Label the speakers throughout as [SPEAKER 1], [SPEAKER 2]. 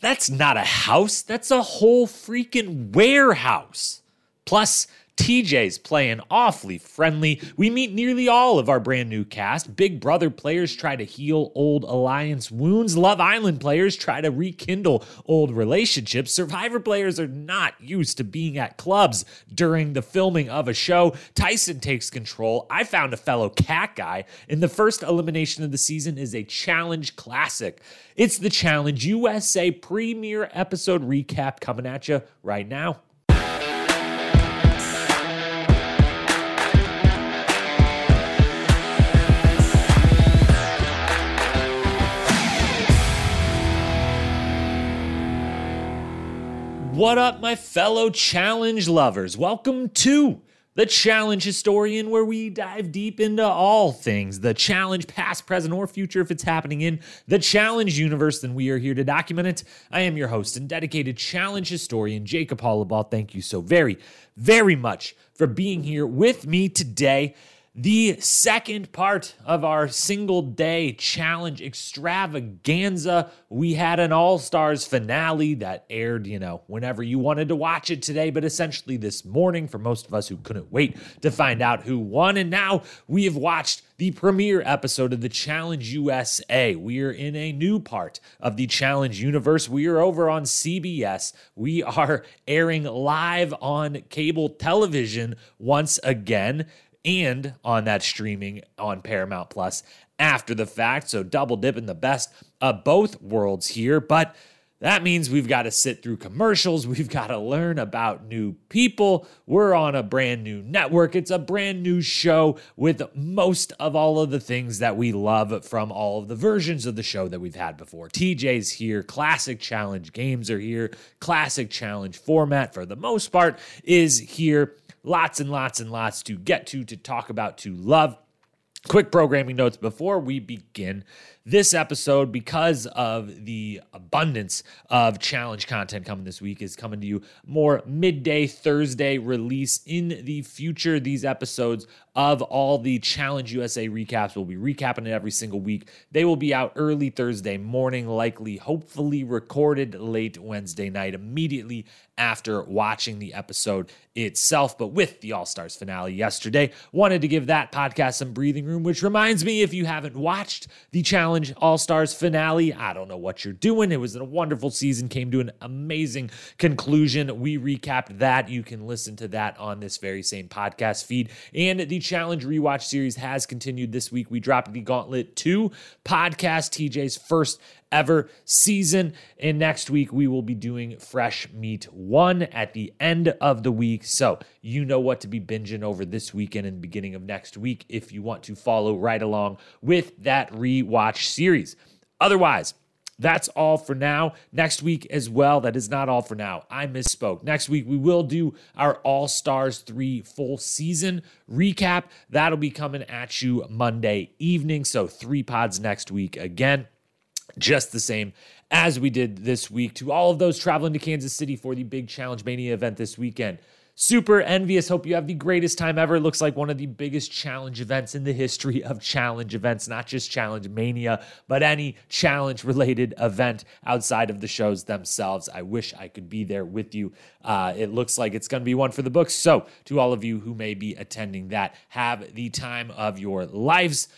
[SPEAKER 1] That's not a house, that's a whole freaking warehouse. Plus, TJ's playing awfully friendly. We meet nearly all of our brand new cast. Big Brother players try to heal old alliance wounds. Love Island players try to rekindle old relationships. Survivor players are not used to being at clubs during the filming of a show. Tyson takes control. I found a fellow cat guy. And the first elimination of the season is a challenge classic. It's the Challenge USA premiere episode recap coming at you right now. What up, my fellow challenge lovers? Welcome to the Challenge Historian, where we dive deep into all things the challenge, past, present, or future, if it's happening in the challenge universe, then we are here to document it. I am your host and dedicated challenge historian, Jacob Hollaball. Thank you so very, very much for being here with me today the second part of our single day challenge extravaganza. We had an All Stars finale that aired, you know, whenever you wanted to watch it today, but essentially this morning for most of us who couldn't wait to find out who won. And now we have watched the premiere episode of the Challenge USA. We are in a new part of the Challenge universe. We are over on CBS. We are airing live on cable television once again and on that streaming on Paramount Plus after the fact. So double dipping the best of both worlds here. But that means we've got to sit through commercials. We've got to learn about new people. We're on a brand new network. It's a brand new show with most of all of the things that we love from all of the versions of the show that we've had before. TJ's here. Classic challenge games are here. Classic challenge format, for the most part, is here. Lots and lots and lots to get to, to talk about, to love. Quick programming notes before we begin. This episode, because of the abundance of challenge content coming this week, is coming to you more midday Thursday release in the future. These episodes of all the Challenge USA recaps will be recapping it every single week. They will be out early Thursday morning, likely, hopefully recorded late Wednesday night, immediately after watching the episode itself. But with the All Stars finale yesterday, wanted to give that podcast some breathing room, which reminds me if you haven't watched the Challenge Challenge All Stars finale. I don't know what you're doing. It was a wonderful season, came to an amazing conclusion. We recapped that. You can listen to that on this very same podcast feed. And the Challenge Rewatch series has continued this week. We dropped the Gauntlet 2 podcast, TJ's first ever season. And next week, we will be doing Fresh Meat 1 at the end of the week. So you know what to be binging over this weekend and beginning of next week if you want to follow right along with that rewatch series. Otherwise, that's all for now. Next week as well, that is not all for now. I misspoke. Next week, we will do our All Stars 3 full season recap. That'll be coming at you Monday evening. So, three pods next week again just the same as we did this week. To all of those traveling to Kansas City for the big Challenge Mania event this weekend. Super envious. Hope you have the greatest time ever. It looks like one of the biggest challenge events in the history of challenge events, not just Challenge Mania, but any challenge related event outside of the shows themselves. I wish I could be there with you. Uh, it looks like it's going to be one for the books. So, to all of you who may be attending that, have the time of your lives.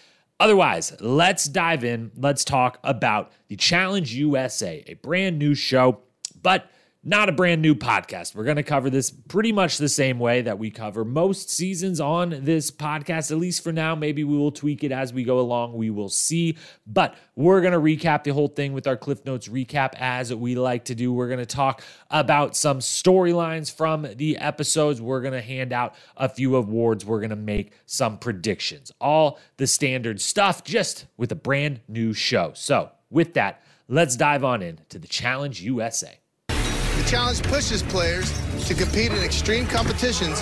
[SPEAKER 1] Otherwise, let's dive in. Let's talk about the Challenge USA, a brand new show, but not a brand new podcast. We're going to cover this pretty much the same way that we cover most seasons on this podcast, at least for now. Maybe we will tweak it as we go along. We will see. But we're going to recap the whole thing with our Cliff Notes recap as we like to do. We're going to talk about some storylines from the episodes. We're going to hand out a few awards. We're going to make some predictions. All the standard stuff, just with a brand new show. So, with that, let's dive on in to the Challenge USA.
[SPEAKER 2] Challenge pushes players to compete in extreme competitions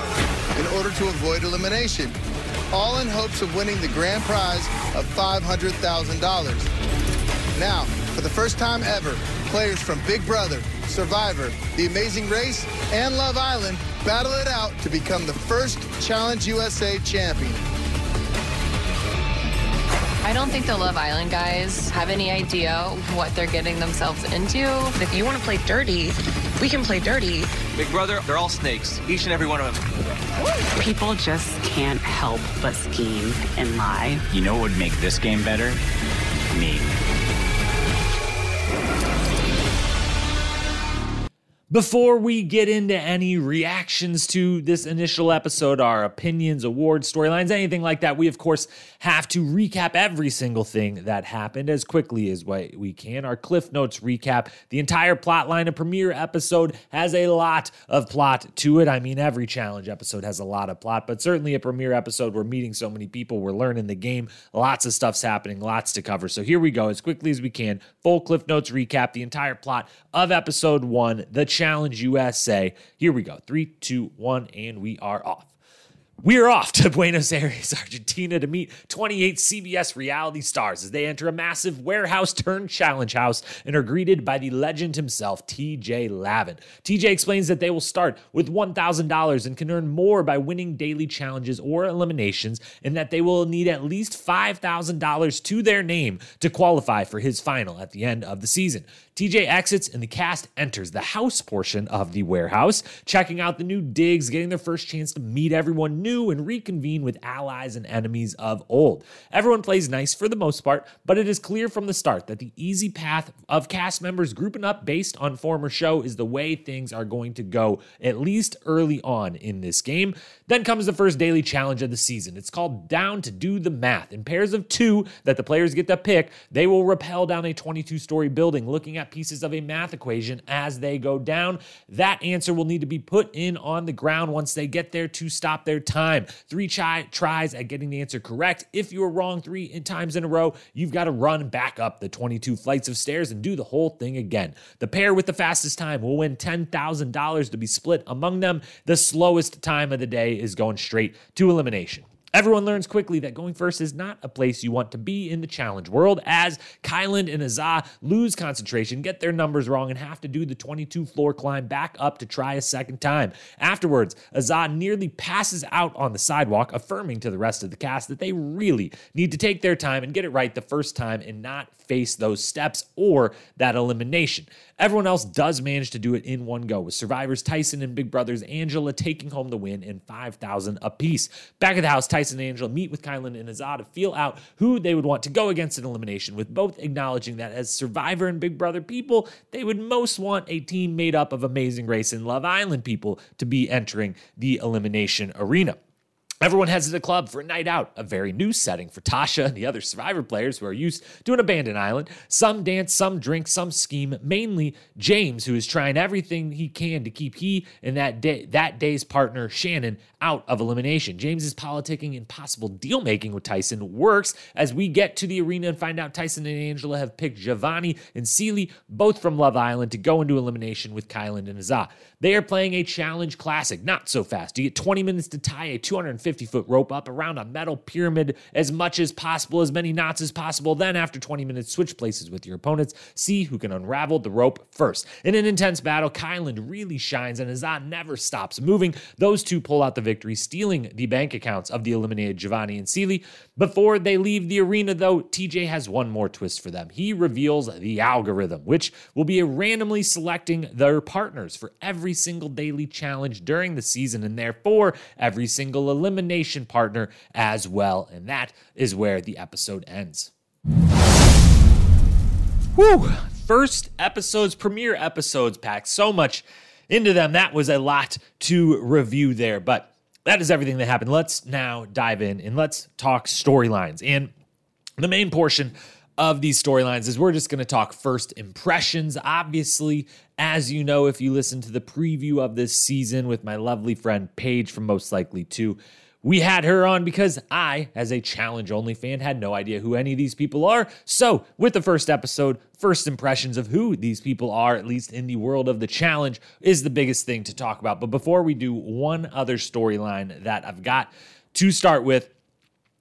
[SPEAKER 2] in order to avoid elimination, all in hopes of winning the grand prize of $500,000. Now, for the first time ever, players from Big Brother, Survivor, The Amazing Race, and Love Island battle it out to become the first Challenge USA champion.
[SPEAKER 3] I don't think the Love Island guys have any idea what they're getting themselves into.
[SPEAKER 4] If you want to play dirty, we can play dirty.
[SPEAKER 5] Big Brother, they're all snakes, each and every one of them.
[SPEAKER 6] People just can't help but scheme and lie.
[SPEAKER 7] You know what would make this game better? Me.
[SPEAKER 1] Before we get into any reactions to this initial episode, our opinions, awards, storylines, anything like that, we of course have to recap every single thing that happened as quickly as we can. Our Cliff Notes recap, the entire plot line. A premiere episode has a lot of plot to it. I mean, every challenge episode has a lot of plot, but certainly a premiere episode, we're meeting so many people, we're learning the game, lots of stuff's happening, lots to cover. So here we go, as quickly as we can. Full Cliff Notes recap, the entire plot of episode one, the Challenge USA. Here we go. Three, two, one, and we are off. We're off to Buenos Aires, Argentina to meet 28 CBS reality stars as they enter a massive warehouse turned challenge house and are greeted by the legend himself, TJ Lavin. TJ explains that they will start with $1,000 and can earn more by winning daily challenges or eliminations, and that they will need at least $5,000 to their name to qualify for his final at the end of the season. TJ exits and the cast enters the house portion of the warehouse, checking out the new digs, getting their first chance to meet everyone new and reconvene with allies and enemies of old. Everyone plays nice for the most part, but it is clear from the start that the easy path of cast members grouping up based on former show is the way things are going to go, at least early on in this game. Then comes the first daily challenge of the season. It's called Down to Do the Math. In pairs of two that the players get to pick, they will rappel down a 22 story building looking at pieces of a math equation as they go down. That answer will need to be put in on the ground once they get there to stop their time. Three chi- tries at getting the answer correct. If you are wrong three times in a row, you've got to run back up the 22 flights of stairs and do the whole thing again. The pair with the fastest time will win $10,000 to be split among them. The slowest time of the day is going straight to elimination. Everyone learns quickly that going first is not a place you want to be in the challenge world, as Kyland and Azah lose concentration, get their numbers wrong, and have to do the 22 floor climb back up to try a second time. Afterwards, Azah nearly passes out on the sidewalk, affirming to the rest of the cast that they really need to take their time and get it right the first time and not face those steps or that elimination. Everyone else does manage to do it in one go, with survivors Tyson and Big Brothers Angela taking home the win in 5,000 apiece. Back at the house, Tyson and Angela meet with Kyland and Azah to feel out who they would want to go against in elimination, with both acknowledging that as Survivor and Big Brother people, they would most want a team made up of Amazing Race and Love Island people to be entering the elimination arena. Everyone heads to the club for a night out, a very new setting for Tasha and the other survivor players who are used to an abandoned island. Some dance, some drink, some scheme. Mainly James, who is trying everything he can to keep he and that day that day's partner Shannon out of elimination. James is politicking and possible deal making with Tyson works as we get to the arena and find out Tyson and Angela have picked Giovanni and Cely, both from Love Island, to go into elimination with Kyland and Azah. They are playing a challenge classic, not so fast. You get 20 minutes to tie a 250 foot rope up around a metal pyramid as much as possible, as many knots as possible. Then, after 20 minutes, switch places with your opponents. See who can unravel the rope first. In an intense battle, Kyland really shines and Azah never stops moving. Those two pull out the victory, stealing the bank accounts of the eliminated Giovanni and Cely. Before they leave the arena, though, TJ has one more twist for them. He reveals the algorithm, which will be randomly selecting their partners for every single daily challenge during the season, and therefore every single elimination partner as well. And that is where the episode ends. Whew! First episodes, premiere episodes packed so much into them. That was a lot to review there, but that is everything that happened. Let's now dive in and let's talk storylines. And the main portion of these storylines is we're just going to talk first impressions. Obviously, as you know, if you listen to the preview of this season with my lovely friend Paige from Most Likely To, we had her on because I, as a challenge only fan, had no idea who any of these people are. So, with the first episode, first impressions of who these people are, at least in the world of the challenge, is the biggest thing to talk about. But before we do, one other storyline that I've got to start with,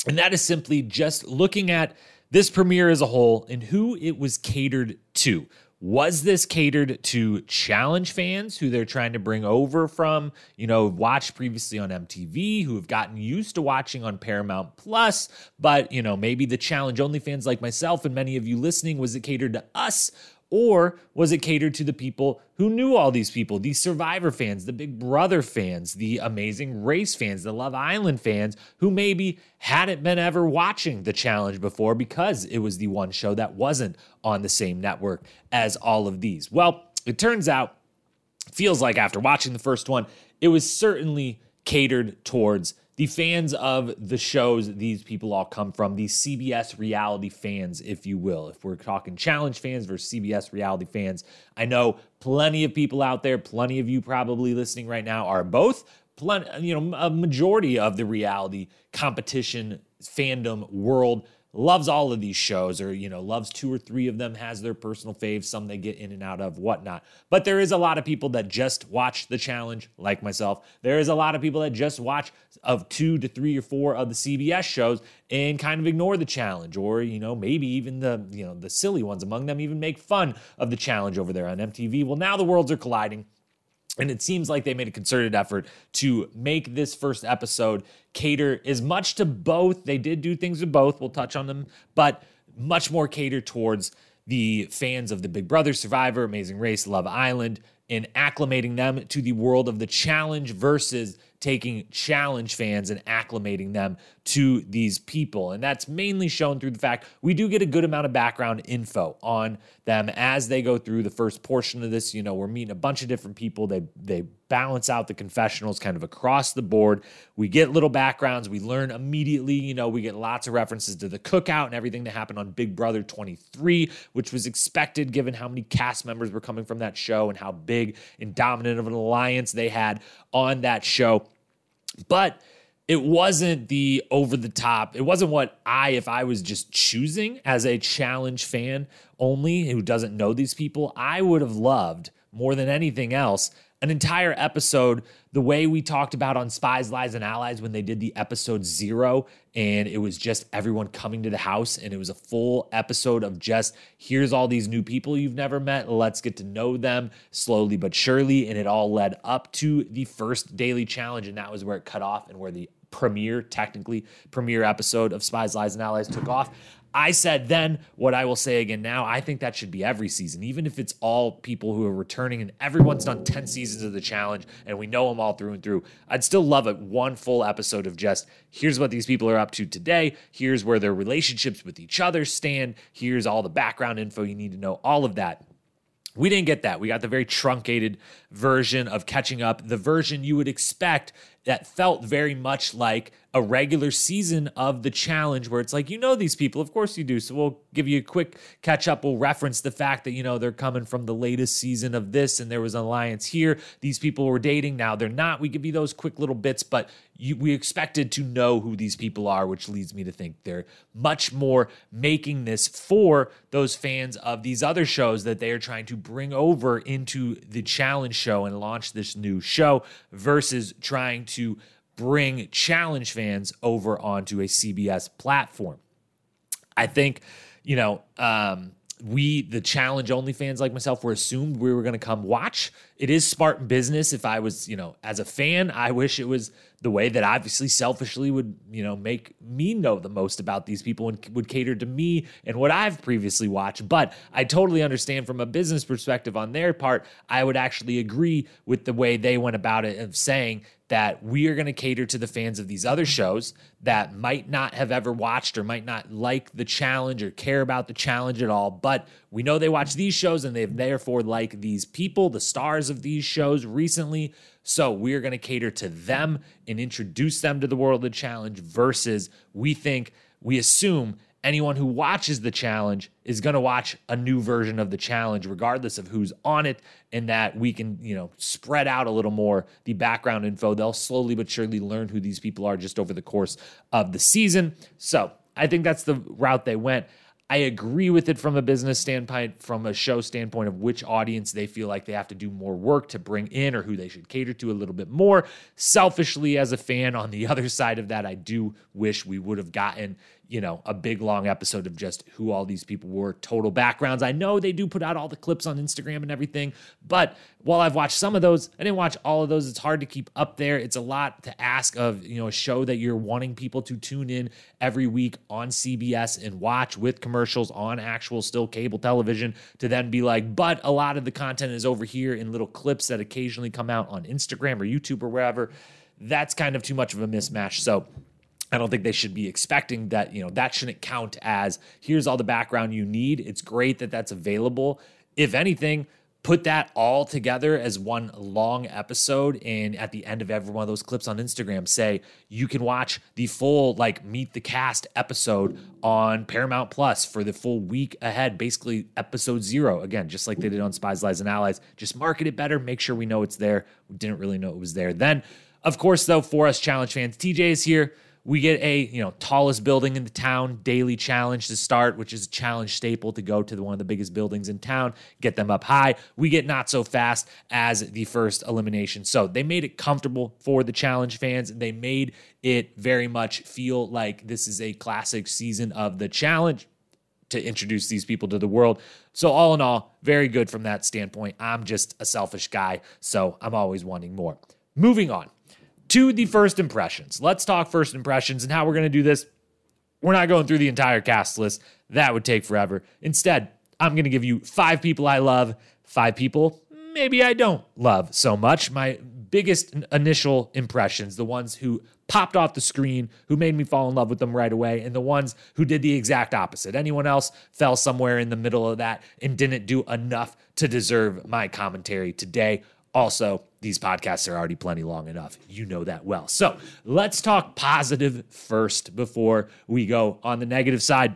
[SPEAKER 1] and that is simply just looking at this premiere as a whole and who it was catered to. Was this catered to challenge fans who they're trying to bring over from, you know, watched previously on MTV, who have gotten used to watching on Paramount Plus, but, you know, maybe the challenge only fans like myself and many of you listening, was it catered to us? Or was it catered to the people who knew all these people, these Survivor fans, the Big Brother fans, the Amazing Race fans, the Love Island fans, who maybe hadn't been ever watching the challenge before because it was the one show that wasn't on the same network as all of these? Well, it turns out, feels like after watching the first one, it was certainly catered towards the fans of the shows these people all come from, the CBS reality fans, if you will. If we're talking challenge fans versus CBS reality fans, I know plenty of people out there, plenty of you probably listening right now are both. Plenty, you know, a majority of the reality competition fandom world loves all of these shows or you know loves two or three of them has their personal faves some they get in and out of whatnot. But there is a lot of people that just watch the challenge like myself. There is a lot of people that just watch of two to three or four of the cbs shows and kind of ignore the challenge or you know maybe even the you know the silly ones. Among them even make fun of the challenge over there on mtv well now the worlds are colliding and it seems like they made a concerted effort to make this first episode cater as much to both. They did do things with both. We'll touch on them, but much more cater towards the fans of the Big Brother, Survivor, Amazing Race, Love Island, and acclimating them to the world of the challenge versus taking challenge fans and acclimating them to these people. And that's mainly shown through the fact we do get a good amount of background info on them as they go through the first portion of this. You know, we're meeting a bunch of different people. They they balance out the confessionals kind of across the board. We get little backgrounds. We learn immediately, you know, we get lots of references to the cookout and everything that happened on Big Brother 23, which was expected given how many cast members were coming from that show and how big and dominant of an alliance they had on that show. But it wasn't the over the top. It wasn't what I, if I was just choosing as a challenge fan only who doesn't know these people, I would have loved more than anything else an entire episode the way we talked about on Spies, Lies, and Allies when they did the episode zero, and it was just everyone coming to the house, and it was a full episode of just here's all these new people you've never met. Let's get to know them slowly but surely. And it all led up to the first daily challenge, and that was where it cut off and where the premiere, technically, premiere episode of Spies, Lies, and Allies took off. I said then what I will say again now. I think that should be every season, even if it's all people who are returning and everyone's done 10 seasons of the challenge and we know them all through and through. I'd still love it. One full episode of just here's what these people are up to today. Here's where their relationships with each other stand. Here's all the background info you need to know, all of that. We didn't get that. We got the very truncated version of catching up, the version you would expect that felt very much like a regular season of the challenge where it's like, you know, these people, of course you do. So we'll give you a quick catch up. We'll reference the fact that, you know, they're coming from the latest season of this and there was an alliance here. These people were dating. Now they're not. We give you those quick little bits, but you, we expected to know who these people are, which leads me to think they're much more making this for those fans of these other shows that they are trying to bring over into the challenge show and launch this new show versus trying to bring challenge fans over onto a CBS platform. I think, you know, um, we, the challenge only fans like myself, were assumed we were going to come watch. It is smart business. If I was, you know, as a fan, I wish it was the way that obviously selfishly would, you know, make me know the most about these people and would cater to me and what I've previously watched. But I totally understand from a business perspective on their part, I would actually agree with the way they went about it of saying that we are going to cater to the fans of these other shows that might not have ever watched or might not like the challenge or care about the challenge at all. But we know they watch these shows and they've therefore like these people, the stars of these shows recently. So we are going to cater to them and introduce them to the world of the challenge versus we think, we assume anyone who watches the challenge is going to watch a new version of the challenge regardless of who's on it and that we can you know spread out a little more the background info. They'll slowly but surely learn who these people are just over the course of the season. So i think that's the route they went I agree with it from a business standpoint, from a show standpoint of which audience they feel like they have to do more work to bring in or who they should cater to a little bit more. Selfishly, as a fan, on the other side of that, I do wish we would have gotten you know, a big long episode of just who all these people were, total backgrounds. I know they do put out all the clips on Instagram and everything, but while I've watched some of those, I didn't watch all of those. It's hard to keep up there. It's a lot to ask of, you know, a show that you're wanting people to tune in every week on CBS and watch with commercials on actual still cable television to then be like, but a lot of the content is over here in little clips that occasionally come out on Instagram or YouTube or wherever. That's kind of too much of a mismatch. So, I don't think they should be expecting that, you know, that shouldn't count as here's all the background you need. It's great that that's available. If anything, put that all together as one long episode and at the end of every one of those clips on Instagram say you can watch the full like meet the cast episode on Paramount Plus for the full week ahead basically episode 0 again just like they did on Spies Lies and Allies just market it better make sure we know it's there we didn't really know it was there then of course though for us challenge fans TJ is here we get a you know tallest building in the town daily challenge to start, which is a challenge staple to go to the, one of the biggest buildings in town, get them up high. We get not so fast as the first elimination. So they made it comfortable for the challenge fans. They made it very much feel like this is a classic season of the challenge to introduce these people to the world. So, all in all, very good from that standpoint. I'm just a selfish guy, so I'm always wanting more. Moving on to the first impressions. Let's talk first impressions and how we're going to do this. We're not going through the entire cast list, that would take forever. Instead, I'm going to give you five people I love, five people maybe I don't love so much. My biggest initial impressions, the ones who popped off the screen, who made me fall in love with them right away, and the ones who did the exact opposite. Anyone else fell somewhere in the middle of that and didn't do enough to deserve my commentary today. Also, these podcasts are already plenty long enough. You know that well. So let's talk positive first before we go on the negative side.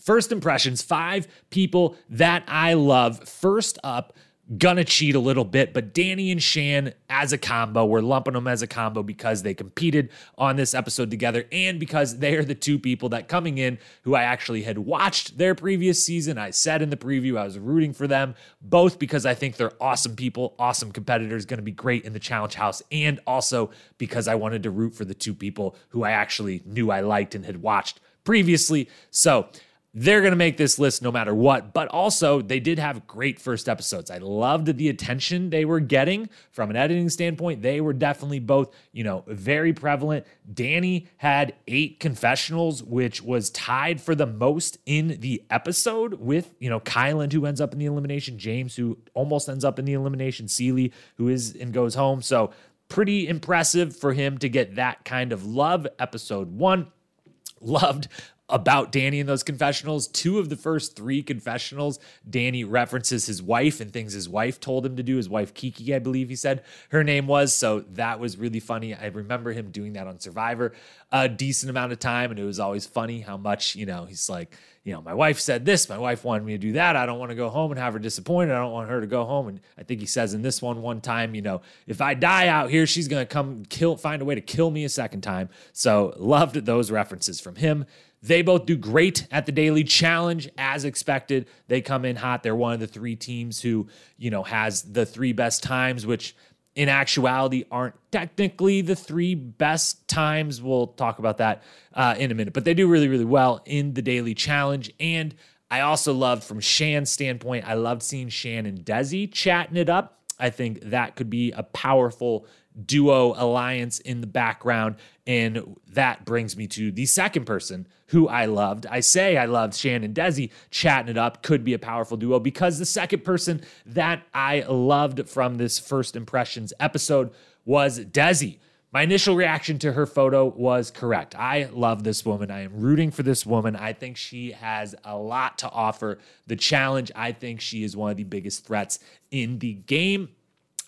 [SPEAKER 1] First impressions, five people that I love. First up, gonna cheat a little bit, but Danny and Shan as a combo, we're lumping them as a combo because they competed on this episode together and because they are the two people that coming in who I actually had watched their previous season. I said in the preview I was rooting for them, both because I think they're awesome people, awesome competitors, gonna be great in the challenge house, and also because I wanted to root for the two people who I actually knew I liked and had watched previously. So they're going to make this list no matter what. But also, they did have great first episodes. I loved the attention they were getting from an editing standpoint. They were definitely both, you know, very prevalent. Danny had eight confessionals, which was tied for the most in the episode with, you know, Kyland, who ends up in the elimination, James, who almost ends up in the elimination, Cely, who is and goes home. So, pretty impressive for him to get that kind of love. Episode one loved about Danny in those confessionals. Two of the first three confessionals, Danny references his wife and things his wife told him to do. His wife, Kiki, I believe he said her name was. So that was really funny. I remember him doing that on Survivor a decent amount of time. And it was always funny how much, you know, he's like, you know, my wife said this, my wife wanted me to do that. I don't want to go home and have her disappointed. I don't want her to go home. And I think he says in this one, one time, you know, if I die out here, she's going to come kill, find a way to kill me a second time. So loved those references from him. They both do great at the daily challenge as expected. They come in hot. They're one of the three teams who, you know, has the three best times, which in actuality aren't technically the three best times. We'll talk about that uh, in a minute, but they do really, really well in the daily challenge. And I also loved from Shan's standpoint, I loved seeing Shan and Desi chatting it up. I think that could be a powerful duo alliance in the background. And that brings me to the second person who I loved. I say I loved Shannon Desi chatting it up, could be a powerful duo because the second person that I loved from this first impressions episode was Desi. My initial reaction to her photo was correct. I love this woman. I am rooting for this woman. I think she has a lot to offer. The challenge, I think she is one of the biggest threats in the game.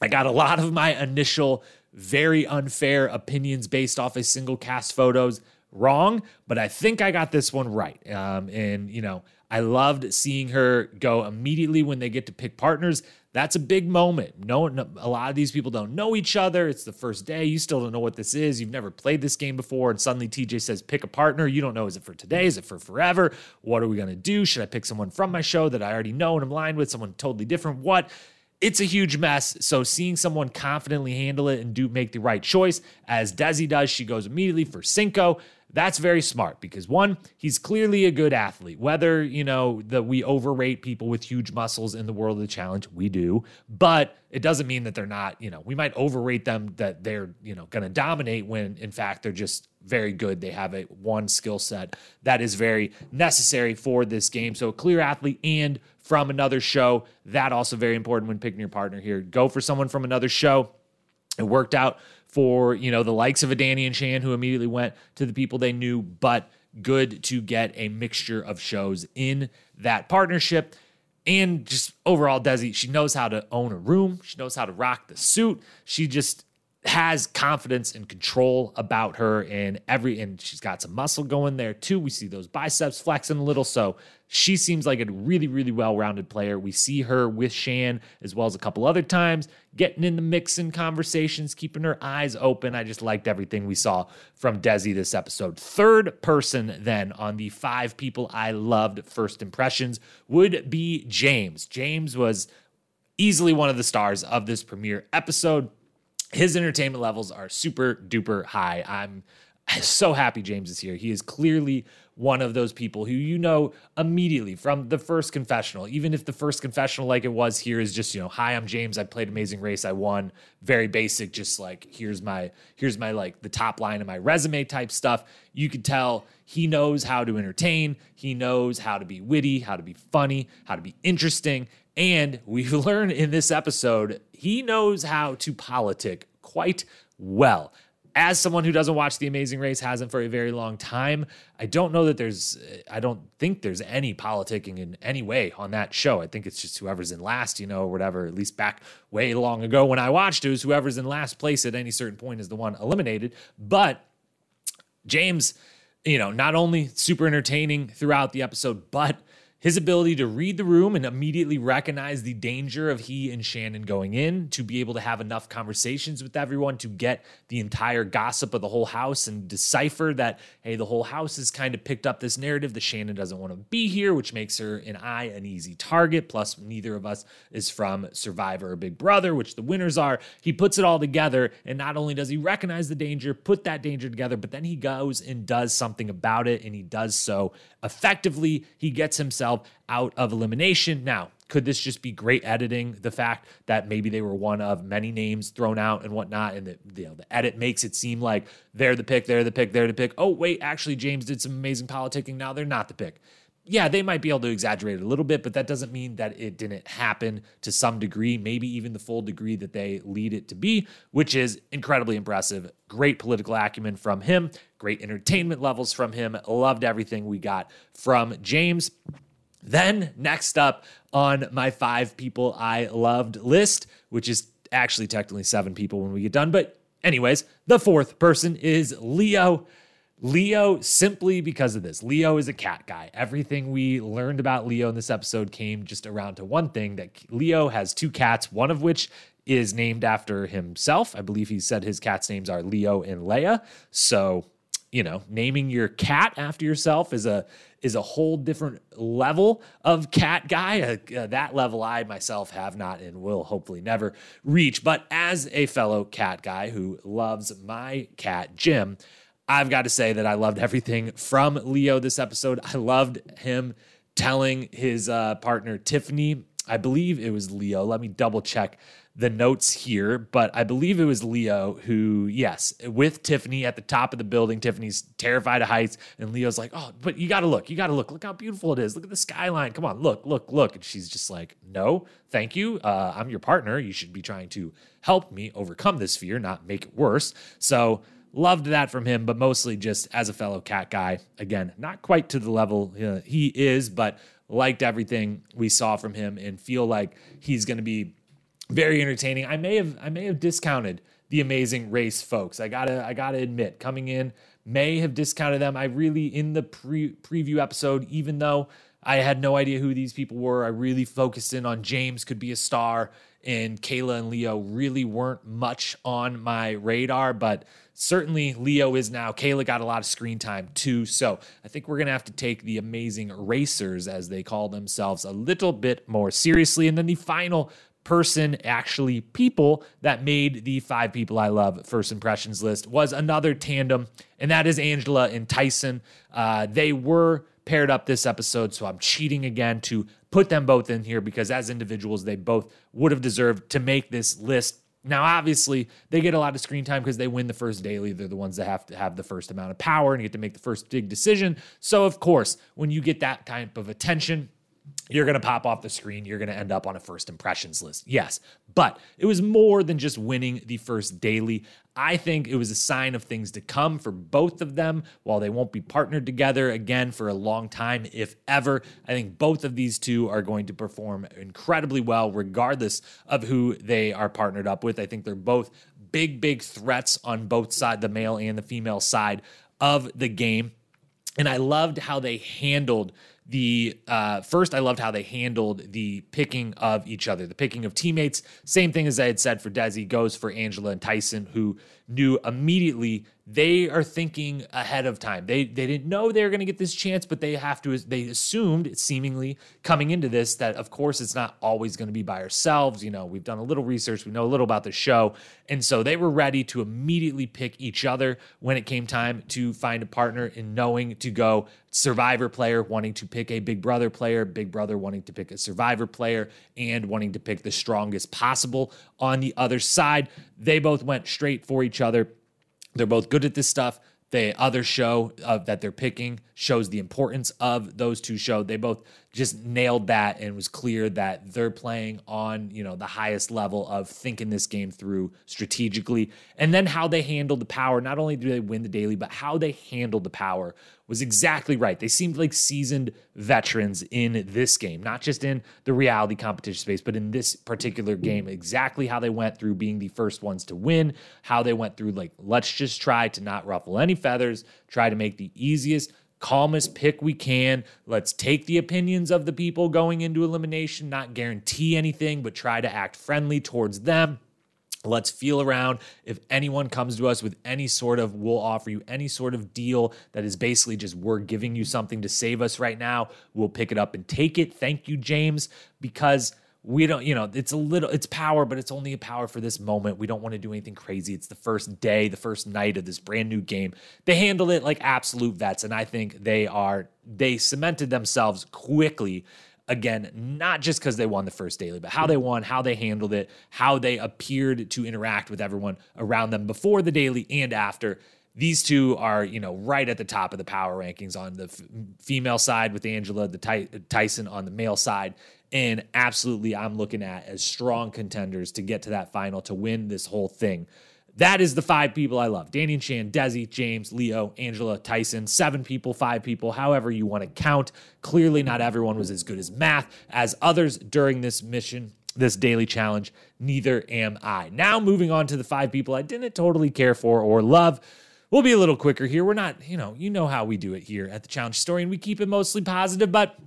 [SPEAKER 1] I got a lot of my initial very unfair opinions based off a single cast photos wrong, but I think I got this one right. Um, and, you know, I loved seeing her go immediately when they get to pick partners. That's a big moment. No, no, a lot of these people don't know each other. It's the first day. You still don't know what this is. You've never played this game before. And suddenly TJ says, pick a partner. You don't know, is it for today? Is it for forever? What are we going to do? Should I pick someone from my show that I already know and I'm aligned with, someone totally different? What? It's a huge mess. So seeing someone confidently handle it and do make the right choice, as Desi does, she goes immediately for Cinco. That's very smart because one, he's clearly a good athlete. Whether, you know, that we overrate people with huge muscles in the world of the challenge, we do, but it doesn't mean that they're not, you know, we might overrate them that they're, you know, going to dominate when in fact they're just very good. They have a one skill set that is very necessary for this game. So a clear athlete and from another show, that also very important when picking your partner here. Go for someone from another show. It worked out for, you know, the likes of a Danny and Shan who immediately went to the people they knew, but good to get a mixture of shows in that partnership. And just overall, Desi, she knows how to own a room. She knows how to rock the suit. She just has confidence and control about her and every and she's got some muscle going there too. We see those biceps flexing a little. So she seems like a really, really well-rounded player. We see her with Shan as well as a couple other times, getting in the mix in conversations, keeping her eyes open. I just liked everything we saw from Desi this episode. Third person then on the five people I loved first impressions would be James. James was easily one of the stars of this premiere episode his entertainment levels are super duper high. I'm so happy James is here. He is clearly one of those people who you know immediately from the first confessional, even if the first confessional, like it was here, is just, you know, hi, I'm James. I played Amazing Race. I won. Very basic, just like here's my, here's my like the top line of my resume type stuff. You could tell he knows how to entertain. He knows how to be witty, how to be funny, how to be interesting. And we learn in this episode, he knows how to politic quite well as someone who doesn't watch The Amazing Race, hasn't for a very long time, I don't know that there's, I don't think there's any politicking in any way on that show. I think it's just whoever's in last, you know, or whatever, at least back way long ago when I watched it, was whoever's in last place at any certain point is the one eliminated. But James, you know, not only super entertaining throughout the episode, but his ability to read the room and immediately recognize the danger of he and Shannon going in, to be able to have enough conversations with everyone to get the entire gossip of the whole house and decipher that, hey, the whole house has kind of picked up this narrative that Shannon doesn't want to be here, which makes her and I an easy target. Plus, neither of us is from Survivor or Big Brother, which the winners are. He puts it all together, and not only does he recognize the danger, put that danger together, but then he goes and does something about it, and he does so effectively. He gets himself out of elimination. Now, could this just be great editing? The fact that maybe they were one of many names thrown out and whatnot, and the, you know, the edit makes it seem like they're the pick, they're the pick, they're the pick. Oh, wait, actually, James did some amazing politicking. Now they're not the pick yeah, they might be able to exaggerate a little bit, but that doesn't mean that it didn't happen to some degree, maybe even the full degree that they lead it to be, which is incredibly impressive. Great political acumen from him, great entertainment levels from him. Loved everything we got from James. Then, next up on my five people I loved list, which is actually technically seven people when we get done. But, anyways, the fourth person is Leo. Leo, simply because of this. Leo is a cat guy. Everything we learned about Leo in this episode came just around to one thing that Leo has two cats, one of which is named after himself. I believe he said his cat's names are Leo and Leia. So, you know, naming your cat after yourself is a is a whole different level of cat guy. Uh, uh, that level I myself have not and will hopefully never reach. But as a fellow cat guy who loves my cat Jim, I've got to say that I loved everything from Leo this episode. I loved him telling his uh, partner Tiffany, I believe it was Leo. Let me double check the notes here, but I believe it was Leo who, yes, with Tiffany at the top of the building. Tiffany's terrified of heights, and Leo's like, "Oh, but you got to look. You got to look. Look how beautiful it is. Look at the skyline. Come on, look, look, look." And she's just like, "No, thank you. Uh, I'm your partner. You should be trying to help me overcome this fear, not make it worse." So Loved that from him, but mostly just as a fellow cat guy. Again, not quite to the level uh, he is, but liked everything we saw from him and feel like he's going to be very entertaining. I may have I may have discounted the amazing race folks. I gotta I gotta admit, coming in may have discounted them. I really in the pre- preview episode, even though I had no idea who these people were, I really focused in on James could be a star and Kayla and Leo really weren't much on my radar, but certainly Leo is now. Kayla got a lot of screen time too. So I think we're to have to take the amazing racers, as they call themselves, a little bit more seriously. And then the final person, actually people that made the five people I love first impressions list was another tandem, and that is Angela and Tyson. Uh, they were paired up this episode, so I'm cheating again to put them both in here because as individuals, they both would have deserved to make this list. Now, obviously, they get a lot of screen time because they win the first daily. They're the ones that have to have the first amount of power and get to make the first big decision. So, of course, when you get that type of attention, you're going to pop off the screen. You're going to end up on a first impressions list. Yes, but it was more than just winning the first daily. I think it was a sign of things to come for both of them while they won't be partnered together again for a long time, if ever. I think both of these two are going to perform incredibly well, regardless of who they are partnered up with. I think they're both big, big threats on both sides, the male and the female side of the game. And I loved how they handled the uh, first i loved how they handled the picking of each other the picking of teammates same thing as i had said for desi goes for angela and tyson who knew immediately they are thinking ahead of time. They they didn't know they were going to get this chance, but they have to. They assumed, seemingly coming into this, that of course it's not always going to be by ourselves. You know, we've done a little research, we know a little about the show, and so they were ready to immediately pick each other when it came time to find a partner, and knowing to go Survivor player wanting to pick a Big Brother player, Big Brother wanting to pick a Survivor player, and wanting to pick the strongest possible on the other side. They both went straight for each other they're both good at this stuff. The other show uh, that they're picking shows the importance of those two shows. They both just nailed that and was clear that they're playing on, you know, the highest level of thinking this game through strategically. And then how they handled the power. Not only do they win the daily, but how they handled the power was exactly right. They seemed like seasoned veterans in this game, not just in the reality competition space, but in this particular game. Exactly how they went through being the first ones to win, how they went through, like, let's just try to not ruffle any feathers, try to make the easiest calmest pick we can. Let's take the opinions of the people going into elimination, not guarantee anything, but try to act friendly towards them. Let's feel around. If anyone comes to us with any sort of, we'll offer you any sort of deal that is basically just we're giving you something to save us right now, we'll pick it up and take it. Thank you, James, because we don't, you know, it's a little, it's power, but it's only a power for this moment. We don't want to do anything crazy. It's the first day, the first night of this brand new game. They handle it like absolute vets. And I think they are, they cemented themselves quickly. Again, not just because they won the first daily, but how they won, how they handled it, how they appeared to interact with everyone around them before the daily and after these two are you know right at the top of the power rankings on the f- female side with Angela, the Ty- Tyson on the male side, and absolutely, I'm looking at as strong contenders to get to that final to win this whole thing. That is the five people I love Danny and Shan, Desi, James, Leo, Angela, Tyson, seven people, five people, however you want to count. Clearly, not everyone was as good as math as others during this mission, this daily challenge. Neither am I. Now, moving on to the five people I didn't totally care for or love. We'll be a little quicker here. We're not, you know, you know how we do it here at the Challenge Story, and we keep it mostly positive, but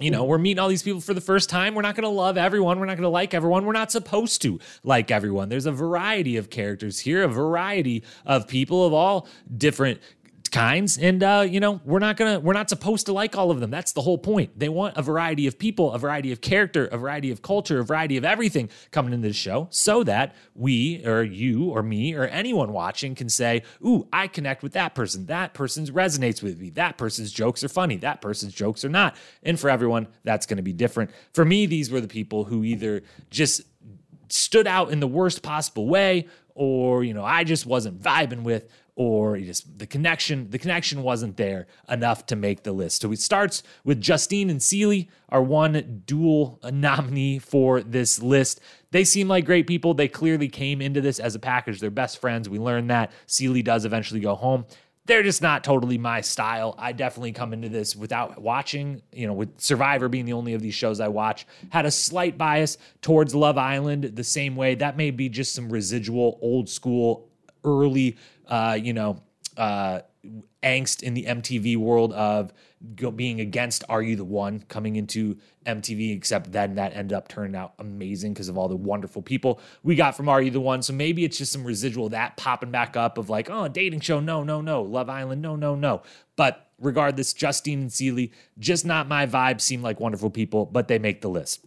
[SPEAKER 1] you know, we're meeting all these people for the first time. We're not going to love everyone. We're not going to like everyone. We're not supposed to like everyone. There's a variety of characters here, a variety of people of all different kinds. And uh, you know we're not gonna we're not supposed to like all of them. That's the whole point. They want a variety of people a variety of character a variety of culture a variety of everything coming into the show so that we or you or me or anyone watching can say ooh i connect with that person. That person resonates with me. That person's jokes are funny. That person's jokes are not. And for everyone that's to be different. For me these were the people who either just stood out in the worst possible way or you know i just wasn't vibing with or just the connection the connection wasn't there enough to make the list. So it starts with justine and cely our one dual nominee for this list. They seem like great people. They clearly came into this as a package. They're best friends. We learned that. Cely does eventually go home. They're just not totally my style. I definitely come into this without watching, you know, with Survivor being the only of these shows I watch, had a slight bias towards Love Island the same way. That may be just some residual old school early, uh, you know, uh, angst in the MTV world of go, being against Are You the One coming into MTV, except then that ended up turning out amazing because of all the wonderful people we got from Are You the One. So maybe it's just some residual that popping back up of like, oh, dating show, no, no, no. Love Island, no, no, no. But regardless, Justine and Cely, just not my vibe, seem like wonderful people, but they make the list.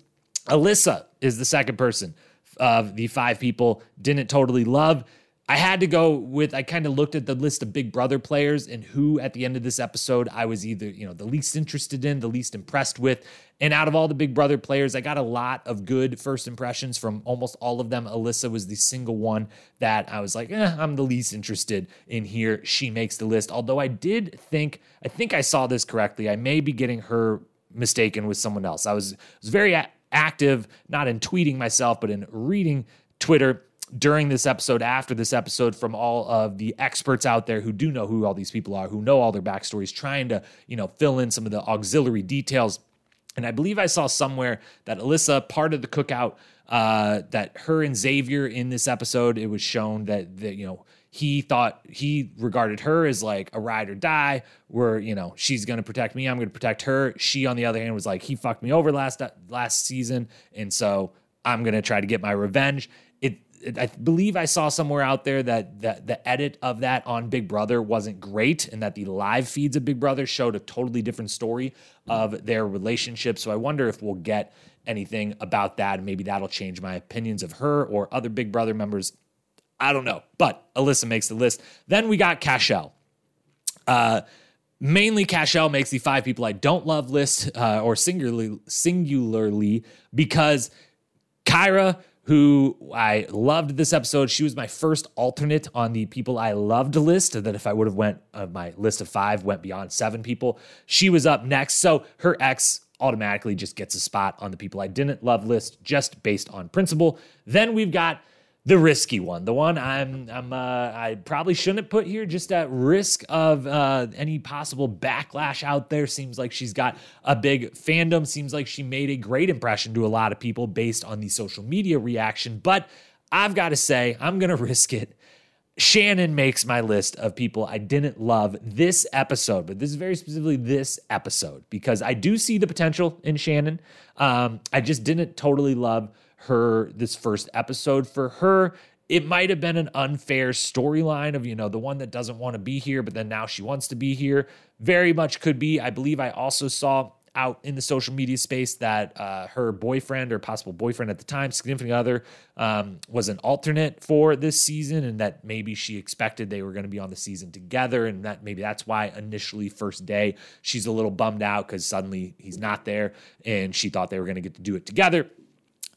[SPEAKER 1] Alyssa is the second person of the five people didn't totally love. I had to go with, I kind of looked at the list of Big Brother players and who at the end of this episode I was either, you know, the least interested in, the least impressed with. And out of all the Big Brother players, I got a lot of good first impressions from almost all of them. Alyssa was the single one that I was like, eh, I'm the least interested in here. She makes the list. Although I did think, I think I saw this correctly. I may be getting her mistaken with someone else. I was, was very a- active, not in tweeting myself, but in reading Twitter during this episode, after this episode, from all of the experts out there who do know who all these people are, who know all their backstories, trying to, you know, fill in some of the auxiliary details. And I believe I saw somewhere that Alyssa, part of the cookout, uh, that her and Xavier in this episode, it was shown that, that you know, he thought he regarded her as like a ride or die where you know she's going to protect me i'm going to protect her she on the other hand was like he fucked me over last last season and so i'm going to try to get my revenge i believe i saw somewhere out there that that the edit of that on big brother wasn't great and that the live feeds of big brother showed a totally different story of their relationship so i wonder if we'll get anything about that and maybe that'll change my opinions of her or other big brother members I don't know, but Alyssa makes the list. Then we got Cashel. Uh, mainly Cashel makes the five people I don't love list, uh, or singularly, singularly because Kyra, who I loved this episode, she was my first alternate on the people I loved list. That if I would have went, uh, my list of five went beyond seven people. She was up next, so her ex automatically just gets a spot on the people I didn't love list, just based on principle. Then we've got the risky one, the one I'm I'm uh, I probably shouldn't put here, just at risk of uh, any possible backlash out there. Seems like she's got a big fandom. Seems like she made a great impression to a lot of people based on the social media reaction. But I've got to say, I'm gonna risk it. Shannon makes my list of people I didn't love this episode, but this is very specifically this episode because I do see the potential in Shannon. Um, I just didn't totally love her this first episode. For her, it might have been an unfair storyline of, you know, the one that doesn't want to be here, but then now she wants to be here. Very much could be. I believe I also saw out in the social media space that uh, her boyfriend or possible boyfriend at the time, significant other, um, was an alternate for this season, and that maybe she expected they were going to be on the season together, and that maybe that's why initially first day she's a little bummed out because suddenly he's not there, and she thought they were going to get to do it together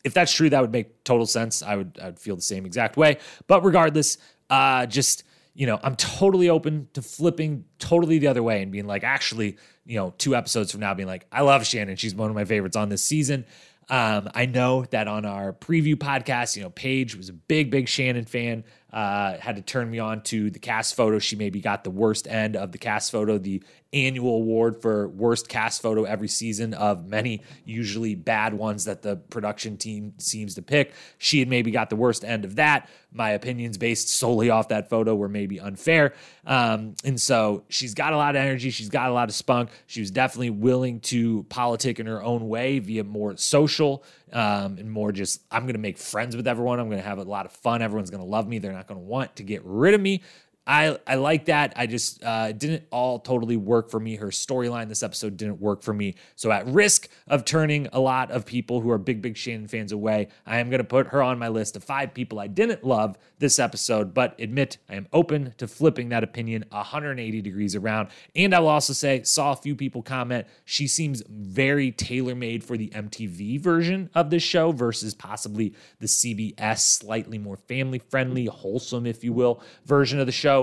[SPEAKER 1] if that's true, that would make total sense. I would I would feel the same exact way. But regardless, uh, just you know, I'm totally open to flipping totally the other way and being like, actually, you know, two episodes from now, being like, I love Shannon. She's one of my favorites on this season. Um, I know that on our preview podcast, you know, Paige was a big, big Shannon fan. Uh, had to turn me on to the cast photo. She maybe got the worst end of the cast photo, the annual award for worst cast photo every season of many usually bad ones that the production team seems to pick. She had maybe got the worst end of that. My opinions based solely off that photo were maybe unfair. Um, and so she's got a lot of energy. She's got a lot of spunk. She was definitely willing to politic in her own way via more social um, and more just, I'm going to make friends with everyone. I'm going to have a lot of fun. Everyone's going to love me. They're not going to want to get rid of me. I I like that. I just uh, didn't all totally work for me. Her storyline this episode didn't work for me. So at risk of turning a lot of people who are big big Shannon fans away, I am going to put her on my list of five people I didn't love this episode, but admit I am open to flipping that opinion 180 degrees around. And I will also say saw a few people comment she seems very tailor made for the MTV version of this show versus possibly the CBS slightly more family friendly, wholesome if you will version of the show.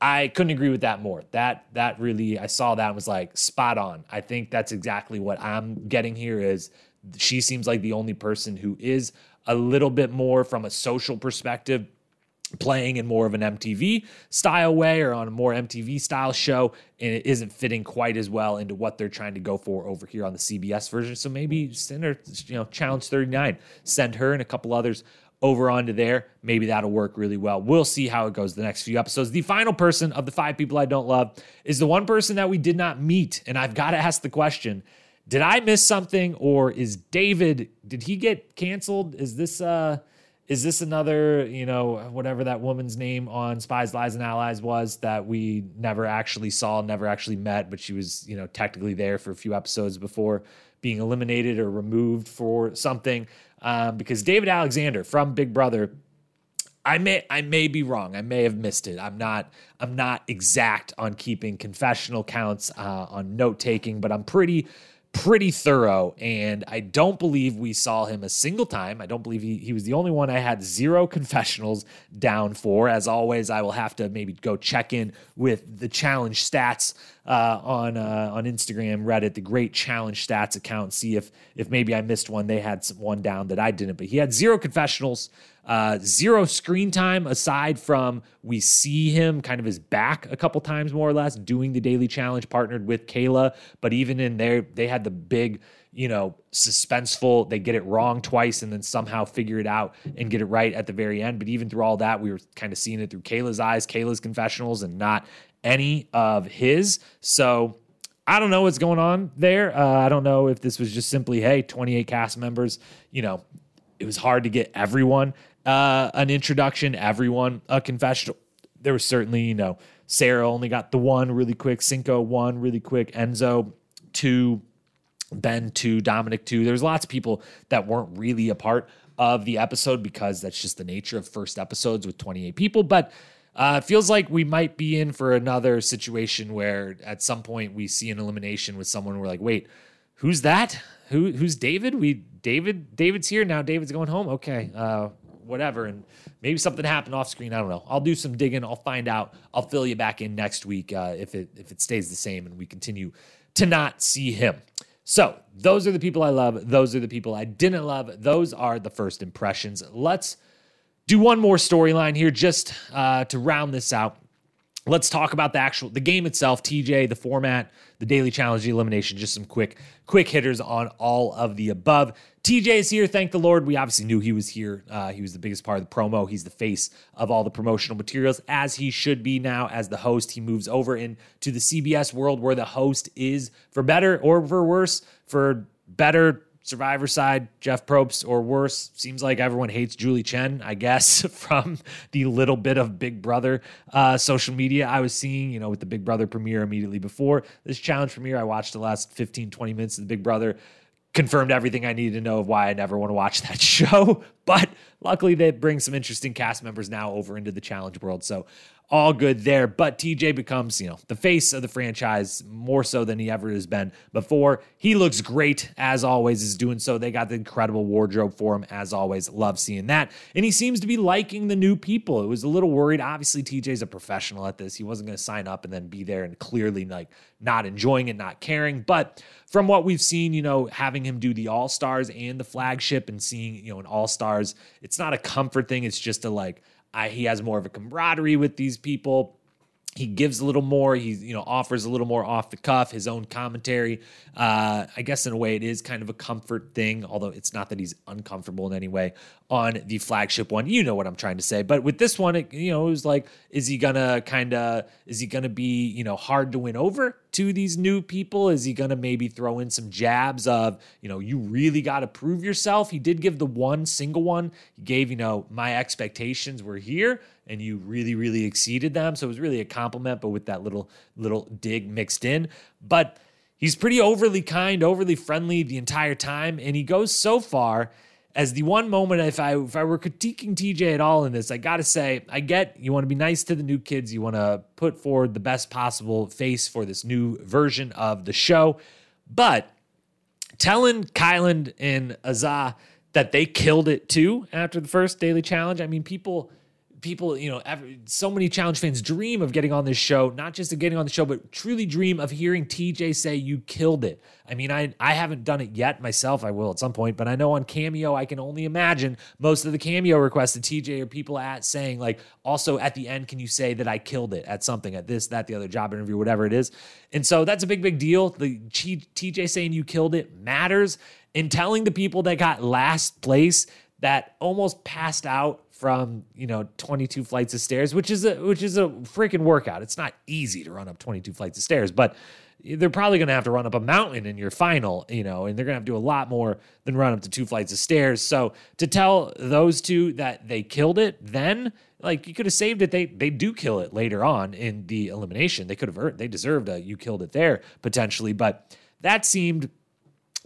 [SPEAKER 1] I couldn't agree with that more. That that really I saw that and was like spot on. I think that's exactly what I'm getting here is she seems like the only person who is a little bit more from a social perspective playing in more of an MTV style way or on a more MTV style show and it isn't fitting quite as well into what they're trying to go for over here on the CBS version. So maybe send her, you know, challenge 39, send her and a couple others over onto there. Maybe that'll work really well. We'll see how it goes the next few episodes. The final person of the five people I don't love is the one person that we did not meet. And I've got to ask the question did I miss something or is David, did he get canceled? Is this, uh, is this another, you know, whatever that woman's name on Spies, Lies, and Allies was that we never actually saw, never actually met, but she was, you know, technically there for a few episodes before being eliminated or removed for something? Um, because David Alexander from Big Brother I may I may be wrong. I may have missed it. I'm not I'm not exact on keeping confessional counts uh, on note taking, but I'm pretty pretty thorough. And I don't believe we saw him a single time. I don't believe he, he was the only one I had zero confessionals down for. As always, I will have to maybe go check in with the challenge stats uh, on uh, on Instagram, Reddit, the Great Challenge Stats account, see if if maybe I missed one. They had some, one down that I didn't, but he had zero confessionals. Uh, zero screen time aside from we see him kind of his back a couple times more or less doing the daily challenge partnered with Kayla. But even in there, they had the big, you know, suspenseful. They get it wrong twice and then somehow figure it out and get it right at the very end. But even through all that, we were kind of seeing it through Kayla's eyes, Kayla's confessionals, and not any of his. So I don't know what's going on there. Uh, I don't know if this was just simply, hey, 28 cast members, you know, it was hard to get everyone uh, an introduction, everyone a confessional. There was certainly, you know, Sarah only got the one really quick, Cinco one really quick, Enzo two, Ben two, Dominic two. There's lots of people that weren't really a part of the episode because that's just the nature of first episodes with 28 people. But uh, it feels like we might be in for another situation where at some point we see an elimination with someone. We're like, wait, who's that? Who who's David? We David David's here now. David's going home. Okay, uh, whatever. And maybe something happened off screen. I don't know. I'll do some digging. I'll find out. I'll fill you back in next week uh, if it if it stays the same and we continue to not see him. So those are the people I love. Those are the people I didn't love. Those are the first impressions. Let's do one more storyline here just uh, to round this out. Let's talk about the actual the game itself, TJ, the format, the daily challenge, the elimination. Just some quick quick hitters on all of the above. TJ is here. Thank the Lord. We obviously knew he was here. Uh, he was the biggest part of the promo. He's the face of all the promotional materials, as he should be now as the host. He moves over into the CBS world where the host is, for better or for worse, for better Survivor side, Jeff Probst, or worse, seems like everyone hates Julie Chen, I guess, from the little bit of Big Brother uh, social media I was seeing, you know, with the Big Brother premiere immediately before this challenge premiere. I watched the last 15, 20 minutes of the Big Brother, confirmed everything I needed to know of why I never want to watch that show. But luckily, they bring some interesting cast members now over into the challenge world. So all good there. But TJ becomes, you know, the face of the franchise more so than he ever has been before. He looks great as always, is doing so. They got the incredible wardrobe for him as always. Love seeing that. And he seems to be liking the new people. It was a little worried. Obviously, TJ's a professional at this. He wasn't going to sign up and then be there and clearly like not enjoying it, not caring. But from what we've seen, you know, having him do the All Stars and the flagship and seeing, you know, an All Stars, it's not a comfort thing. It's just a like, I, he has more of a camaraderie with these people he gives a little more he you know offers a little more off the cuff his own commentary. Uh, i guess in a way it is kind of a comfort thing although it's not that he's uncomfortable in any way on the flagship one. You know what i'm trying to say. But with this one it you know it was like is he gonna kind of is he gonna be you know hard to win over to these new people? Is he gonna maybe throw in some jabs of you know you really got to prove yourself? He did give the one single one. He gave you know my expectations were here and you really really exceeded them. So it was really a compliment but with that little little dig mixed in. But he's pretty overly kind overly friendly the entire time and he goes so far as the one moment if I if I were critiquing TJ at all in this, I got to say I get you want to be nice to the new kids, you want to put forward the best possible face for this new version of the show, but telling Kyland and Azah that they killed it too after the first daily challenge. I mean, people people, you know, every, so many challenge fans dream of getting on this show, not just of getting on the show, but truly dream of hearing TJ say you killed it. I mean, I I haven't done it yet myself. I will at some point, but I know on Cameo, I can only imagine most of the Cameo requests to TJ are people at saying like, also at the end, can you say that I killed it at something, at this, that, the other job interview, whatever it is. And so that's a big, big deal. The TJ saying you killed it matters. And telling the people that got last place that almost passed out from you know 22 flights of stairs which is a which is a freaking workout it's not easy to run up 22 flights of stairs but they're probably going to have to run up a mountain in your final, you know, and they're going to have to do a lot more than run up to two flights of stairs. So to tell those two that they killed it, then like you could have saved it. They they do kill it later on in the elimination. They could have earned, they deserved a you killed it there potentially, but that seemed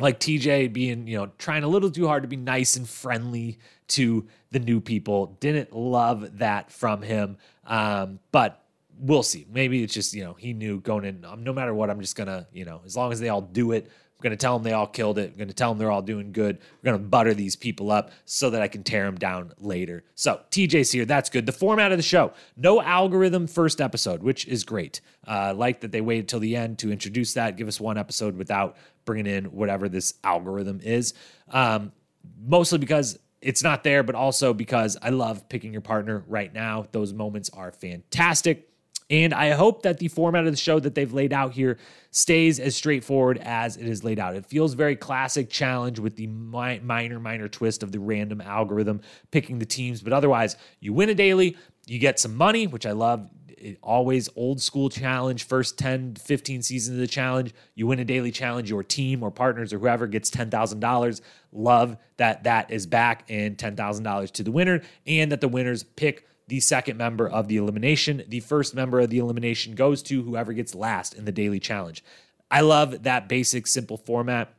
[SPEAKER 1] like TJ being, you know, trying a little too hard to be nice and friendly to the new people. Didn't love that from him. Um, but we'll see. Maybe it's just, you know, he knew going in, no matter what, I'm just to, you know, as long as they all do it, I'm to tell them they all killed it. I'm to tell them they're all doing good. We're to butter these people up so that I can tear them down later. So TJ's here. That's good. The format of the show no algorithm first episode, which is great. Uh, like that they waited till the end to introduce that, give us one episode without bringing in whatever this algorithm is. Um, mostly because it's not there, but also because I love picking your partner right now. Those moments are fantastic. And I hope that the format of the show that they've laid out here stays as straightforward as it is laid out. It feels very classic challenge with the mi- minor, minor twist of the random algorithm picking the teams. But otherwise, you win a daily, you get some money, which I love. It, always old school challenge, first 10, 15 seasons of the challenge. You win a daily challenge, your team or partners or whoever gets $10,000. Love that that is back and $10,000 to the winner, and that the winners pick the second member of the elimination. The first member of the elimination goes to whoever gets last in the daily challenge. I love that basic, simple format.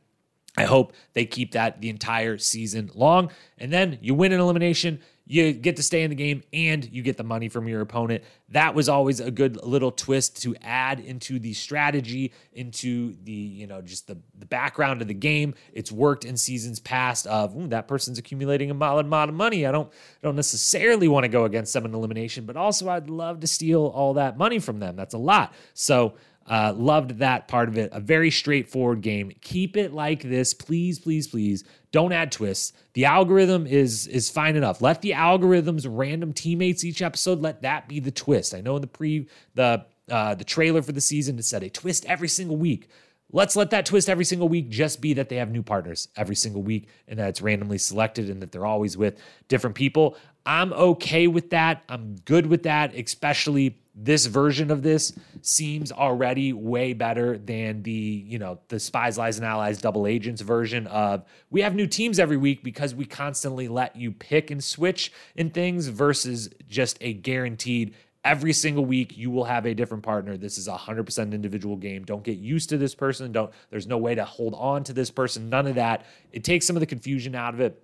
[SPEAKER 1] I hope they keep that the entire season long. And then you win an elimination, you get to stay in the game, and you get the money from your opponent. That was always a good little twist to add into the strategy, into the, you know, just the, the background of the game. It's worked in seasons past of that person's accumulating a lot of money. I don't I don't necessarily want to go against them in elimination, but also I'd love to steal all that money from them. That's a lot. So uh, loved that part of it. A very straightforward game. Keep it like this, please, please, please. Don't add twists. The algorithm is is fine enough. Let the algorithms random teammates each episode. Let that be the twist. I know in the pre the uh, the trailer for the season it said a twist every single week. Let's let that twist every single week just be that they have new partners every single week and that it's randomly selected and that they're always with different people. I'm okay with that. I'm good with that, especially this version of this seems already way better than the you know the spies lies and allies double agents version of we have new teams every week because we constantly let you pick and switch in things versus just a guaranteed every single week you will have a different partner. This is a 100% individual game. Don't get used to this person. Don't there's no way to hold on to this person. None of that. It takes some of the confusion out of it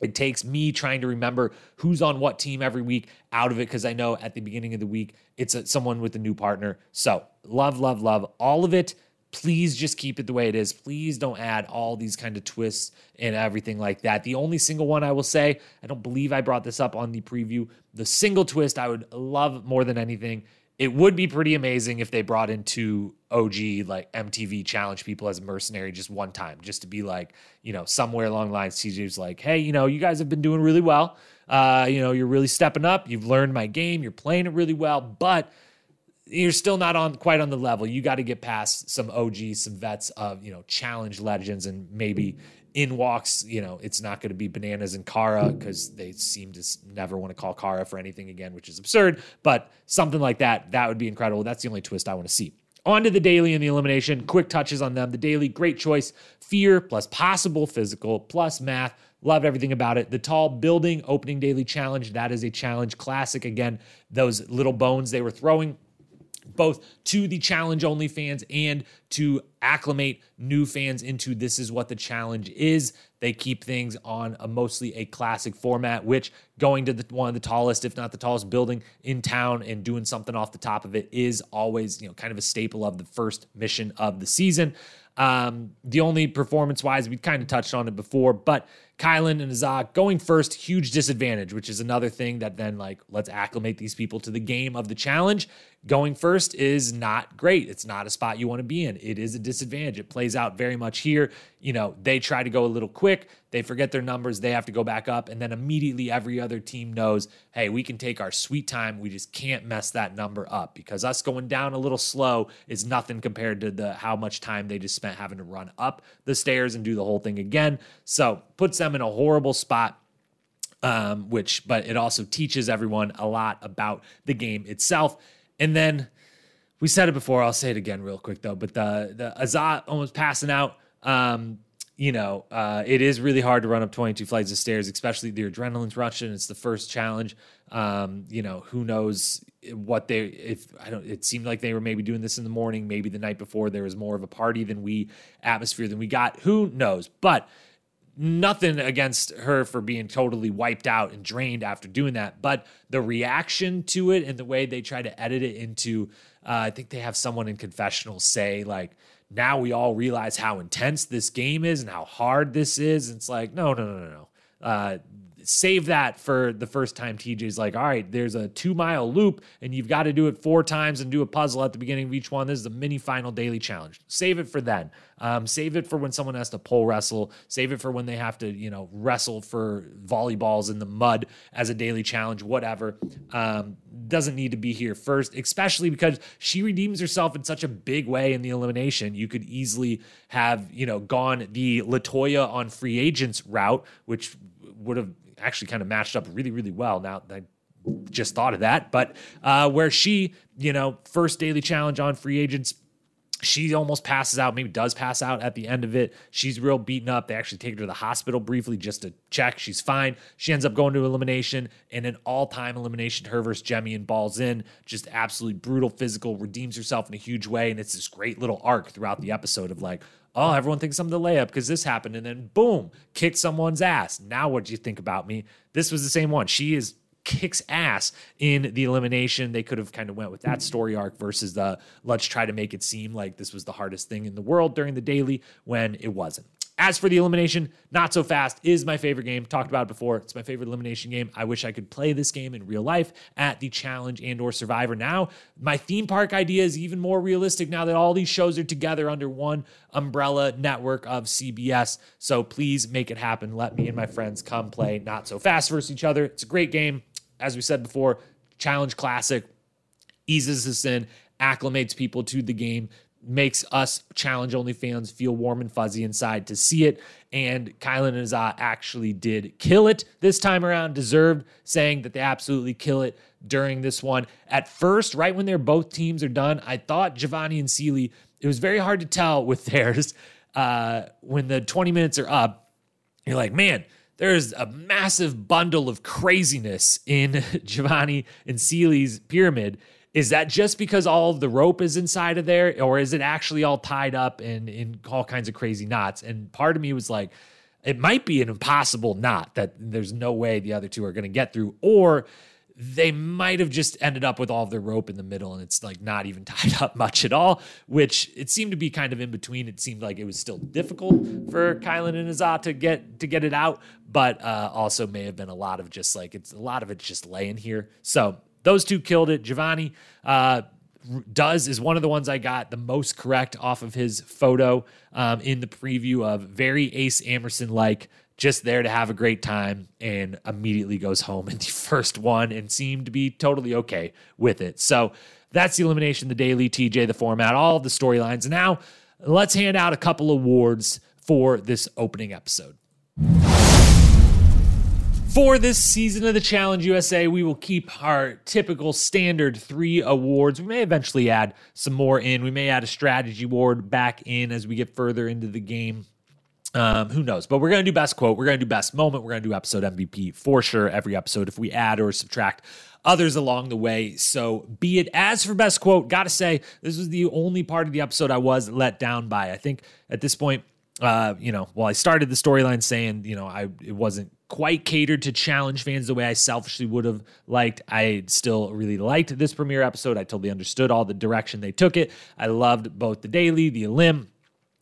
[SPEAKER 1] it takes me trying to remember who's on what team every week out of it because I know at the beginning of the week it's a, someone with a new partner. So, love, love, love all of it. Please just keep it the way it is. Please don't add all these kind of twists and everything like that. The only single one I will say, I don't believe I brought this up on the preview. The single twist I would love more than anything it would be pretty amazing if they brought in two OG like MTV challenge people as a mercenary just one time, just to be like, you know, somewhere along the lines, TJ's like, hey, you know, you guys have been doing really well. Uh, you know, you're really stepping up. You've learned my game. You're playing it really well, but you're still not on quite on the level. You got to get past some OGs, some vets of you know challenge legends, and maybe in walks, you know, it's not going to be bananas and Cara because they seem to never want to call Cara for anything again, which is absurd. But something like that, that would be incredible. That's the only twist I want to see. On to the daily and the elimination. Quick touches on them. The daily, great choice. Fear plus possible physical plus math. Loved everything about it. The tall building opening daily challenge. That is a challenge classic. Again, those little bones they were throwing both to the challenge only fans and to acclimate new fans into this is what the challenge is. They keep things on a mostly a classic format, which going to the, one of the tallest, if not the tallest building in town and doing something off the top of it is always, you know, kind of a staple of the first mission of the season. Um, the only performance wise, we kind of touched on it before, but Kyland and Azah going first, huge disadvantage, which is another thing that then, like, let's acclimate these people to the game of the challenge. Going first is not great. It's not a spot you want to be in. It is a disadvantage. It plays out very much here. You know, they try to go a little quick, they forget their numbers, they have to go back up, and then immediately every other team knows, hey, we can take our sweet time. We just can't mess that number up because us going down a little slow is nothing compared to the how much time they just spent having to run up the stairs and do the whole thing again. So puts them in a horrible spot. Um, which, but it also teaches everyone a lot about the game itself. And then we said it before. I'll say it again real quick though. But the the Azah almost passing out. Um, you know, uh, it is really hard to run up 22 flights of stairs, especially the adrenaline's rushing. It's the first challenge. Um, you know, who knows what they if I don't. It seemed like they were maybe doing this in the morning, maybe the night before. There was more of a party than we atmosphere than we got. Who knows? But nothing against her for being totally wiped out and drained after doing that. But the reaction to it and the way they try to edit it into, uh, I think they have someone in confessional say like now we all realize how intense this game is and how hard this is. And it's like, no, no, no, no, no. Uh, save that for the first time TJ's like, all right, there's a two mile loop and you've got to do it four times and do a puzzle at the beginning of each one. This is a mini final daily challenge. Save it for then. Um, save it for when someone has to pole wrestle. Save it for when they have to, you know, wrestle for volleyballs in the mud as a daily challenge, whatever. Um, doesn't need to be here first, especially because she redeems herself in such a big way in the elimination. You could easily have, you know, gone the Latoya on free agents route, which would have actually kind of matched up really, really well. Now I just thought of that, but uh, where she, you know, first daily challenge on free agents. She almost passes out, maybe does pass out at the end of it. She's real beaten up. They actually take her to the hospital briefly just to check. She's fine. She ends up going to elimination and an all time elimination. Her versus and balls in. Just absolutely brutal physical, redeems herself in a huge way. And it's this great little arc throughout the episode of like, oh, everyone thinks I'm the layup because this happened. And then boom, kick someone's ass. Now what do you think about me? This was the same one. She is kicks ass in the elimination. They could have kind of went with that story arc versus the let's try to make it seem like this was the hardest thing in the world during the daily when it wasn't. As for the elimination, not so fast is my favorite game. Talked about it before. It's my favorite elimination game. I wish I could play this game in real life at the challenge and or survivor. Now, my theme park idea is even more realistic now that all these shows are together under one umbrella network of CBS. So please make it happen. Let me and my friends come play not so fast versus each other. It's a great game. As we said before, challenge classic eases us in, acclimates people to the game makes us challenge only fans feel warm and fuzzy inside to see it. And Kyland and Azah actually did kill it this time around, deserved saying that they absolutely kill it during this one. At first, right when they're both teams are done, I thought Giovanni and Cely, it was very hard to tell with theirs. Uh, when the 20 minutes are up, you're like, man, there's a massive bundle of craziness in Giovanni and Cely's pyramid is that just because all the rope is inside of there, or is it actually all tied up in in all kinds of crazy knots? And part of me was like, it might be an impossible knot that there's no way the other two are going to get through, or they might have just ended up with all of their rope in the middle and it's like not even tied up much at all, which it seemed to be kind of in between. It seemed like it was still difficult for Kyland and Azah to get to get it out, but uh, also may have been a lot of just like it's a lot of it's just laying here. So those two killed it. Giovanni uh, does is one of the ones I got the most correct off of his photo um, in the preview of very Ace Amerson like, just there to have a great time and immediately goes home in the first one and seemed to be totally okay with it. So that's the elimination, the daily TJ, the format, all the storylines. Now let's hand out a couple awards for this opening episode. For this season of the Challenge USA, we will keep our typical standard three awards. We may eventually add some more in. We may add a strategy award back in as we get further into the game. Um, who knows? But we're going to do best quote. We're going to do best moment. We're going to do episode MVP for sure every episode if we add or subtract others along the way. So be it. As for best quote, got to say, this was the only part of the episode I was let down by. I think at this point, uh, you know, well, I started the storyline saying, you know, I it wasn't quite catered to challenge fans the way I selfishly would have liked. I still really liked this premiere episode. I totally understood all the direction they took it. I loved both the daily, the elim.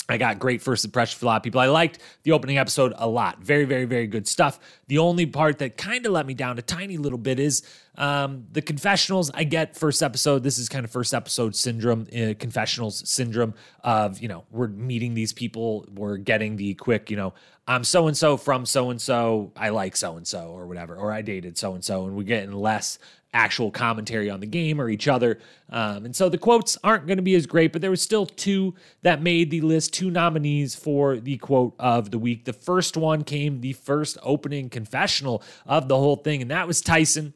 [SPEAKER 1] I got great first impression for a lot of people. I liked the opening episode a lot. Very, very, very good stuff. The only part that kind of let me down a tiny little bit is um, the confessionals. I get first episode. This is kind of first episode syndrome, uh, confessionals syndrome of, you know, we're meeting these people. We're getting the quick, you know, I'm so and so from so and so. I like so and so or whatever, or I dated so and so. And we're getting less actual commentary on the game or each other. Um, and so the quotes aren't going to be as great, but there was still two that made the list, two nominees for the quote of the week. The first one came the first opening confessional of the whole thing, and that was Tyson.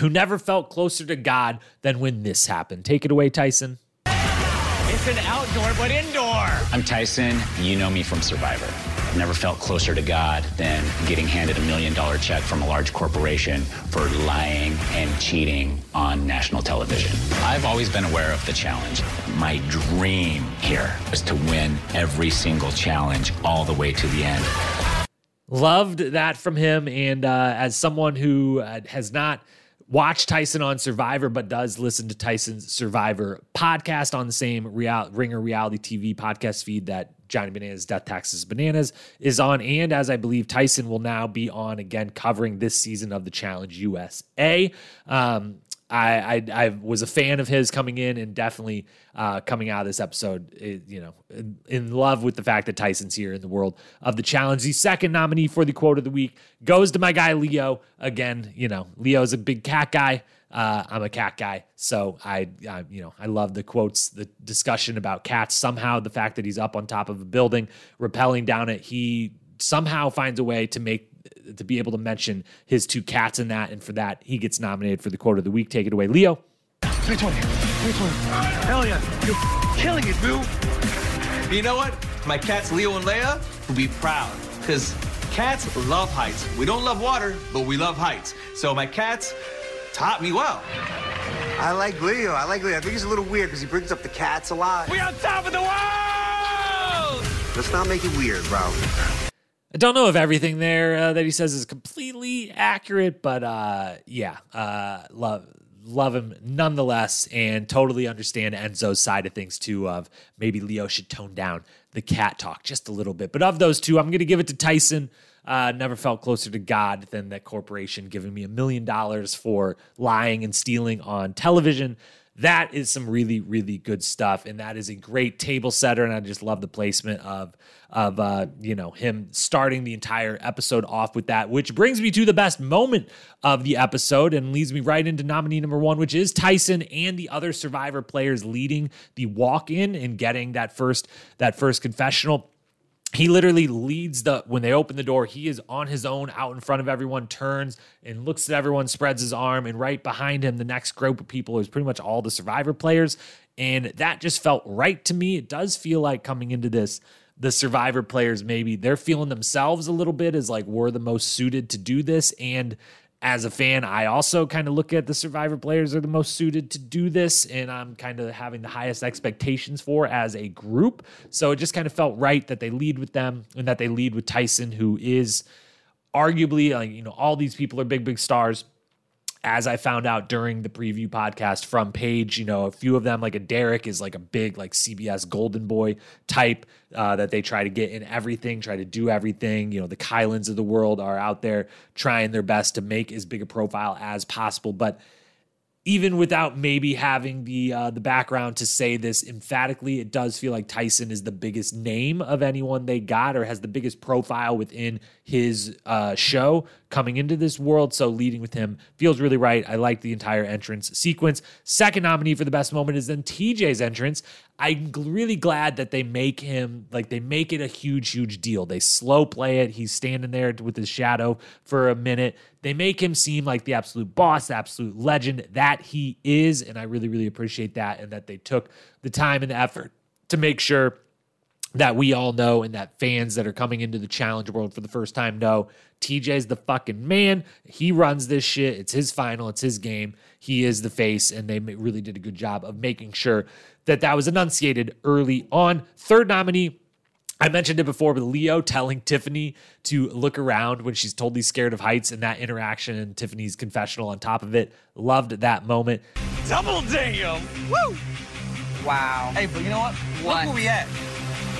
[SPEAKER 1] who never felt closer to God than when this happened. Take it away, Tyson.
[SPEAKER 5] It's an outdoor but indoor.
[SPEAKER 7] I'm Tyson. You know me from Survivor. I've never felt closer to God than getting handed a million dollar check from a large corporation for lying and cheating on national television. I've always been aware of the challenge. My dream here was to win every single challenge all the way to the end.
[SPEAKER 1] Loved that from him. And uh, as someone who uh, has not watched Tyson on Survivor, but does listen to Tyson's Survivor podcast on the same real, Ringer reality TV podcast feed that Johnny Bananas Death Taxes Bananas is on. And as I believe Tyson will now be on again covering this season of the Challenge USA. Um, I, I, I was a fan of his coming in and definitely uh, coming out of this episode, it, you know, in, in, love with the fact that Tyson's here in the world of the challenge. The second nominee for the quote of the week goes to my guy Leo. Again, you know, Leo's a big cat guy. Uh, I'm a cat guy, so I, I, you know, I love the quotes, the discussion about cats. Somehow, the fact that he's up on top of a building, rappelling down it, he somehow finds a way to make to be able to mention his two cats in that, and for that he gets nominated for the quote of the week. Take it away, Leo.
[SPEAKER 5] 320. 320. Hell yeah. You're killing it, boo. You know what? My cats Leo and Leia will be proud because cats love heights. We don't love water, but we love heights. So my cats taught me well.
[SPEAKER 8] I like Leo. I like Leo. I think he's a little weird because he brings up the cats a lot.
[SPEAKER 5] We're on top of the world!
[SPEAKER 8] Let's not make it weird, bro.
[SPEAKER 1] I don't know if everything there uh, that he says is completely accurate, but uh, yeah, uh, love love him nonetheless, and totally understand Enzo's side of things too. Of maybe Leo should tone down the cat talk just a little bit. But of those two, I'm going to give it to Tyson. Uh, never felt closer to God than that corporation giving me a million dollars for lying and stealing on television. That is some really really good stuff and that is a great table setter and i just love the placement of of uh you know him starting the entire episode off with that which brings me to the best moment of the episode and leads me right into nominee number one which is tyson and the other survivor players leading the walk in and getting that first that first confessional he literally leads the when they open the door he is on his own out in front of everyone turns and looks at everyone spreads his arm and right behind him the next group of people is pretty much all the survivor players. And that just felt right to me. It does feel like coming into this the survivor players maybe they're feeling themselves a little bit as like we're the most suited to do this. And as a fan, I also kind of look at the Survivor players are the most suited to do this, and I'm kind of having the highest expectations for as a group. So it just kind of felt right that they lead with them and that they lead with Tyson, who is arguably like you know all these people are big big stars as I found out during the preview podcast from Paige, you know, a few of them, like a Derek, is like a big, like CBS Golden Boy type uh, that they try to get in everything, try to do everything. You know, the Kylands of the world are out there trying their best to make as big a profile as possible. But even without maybe having the uh, the background to say this emphatically, it does feel like Tyson is the biggest name of anyone they got, or has the biggest profile within his uh, show coming into this world. So leading with him feels really right. I like the entire entrance sequence. Second nominee for the best moment is then TJ's entrance. I'm really glad that they make him like they make it a huge, huge deal. They slow play it. He's standing there with his shadow for a minute. They make him seem like the absolute boss, the absolute legend that he is. And I really, really appreciate that and that they took the time and the effort to make sure that we all know and that fans that are coming into the challenge world for the first time know TJ's the fucking man. He runs this shit. It's his final, it's his game. He is the face, and they really did a good job of making sure that that was enunciated early on. Third nominee, I mentioned it before, but Leo telling Tiffany to look around when she's totally scared of heights and that interaction and Tiffany's confessional on top of it. Loved that moment.
[SPEAKER 5] Double damn! Woo!
[SPEAKER 4] Wow.
[SPEAKER 5] Hey, but you know what?
[SPEAKER 3] What?
[SPEAKER 5] Look where we at.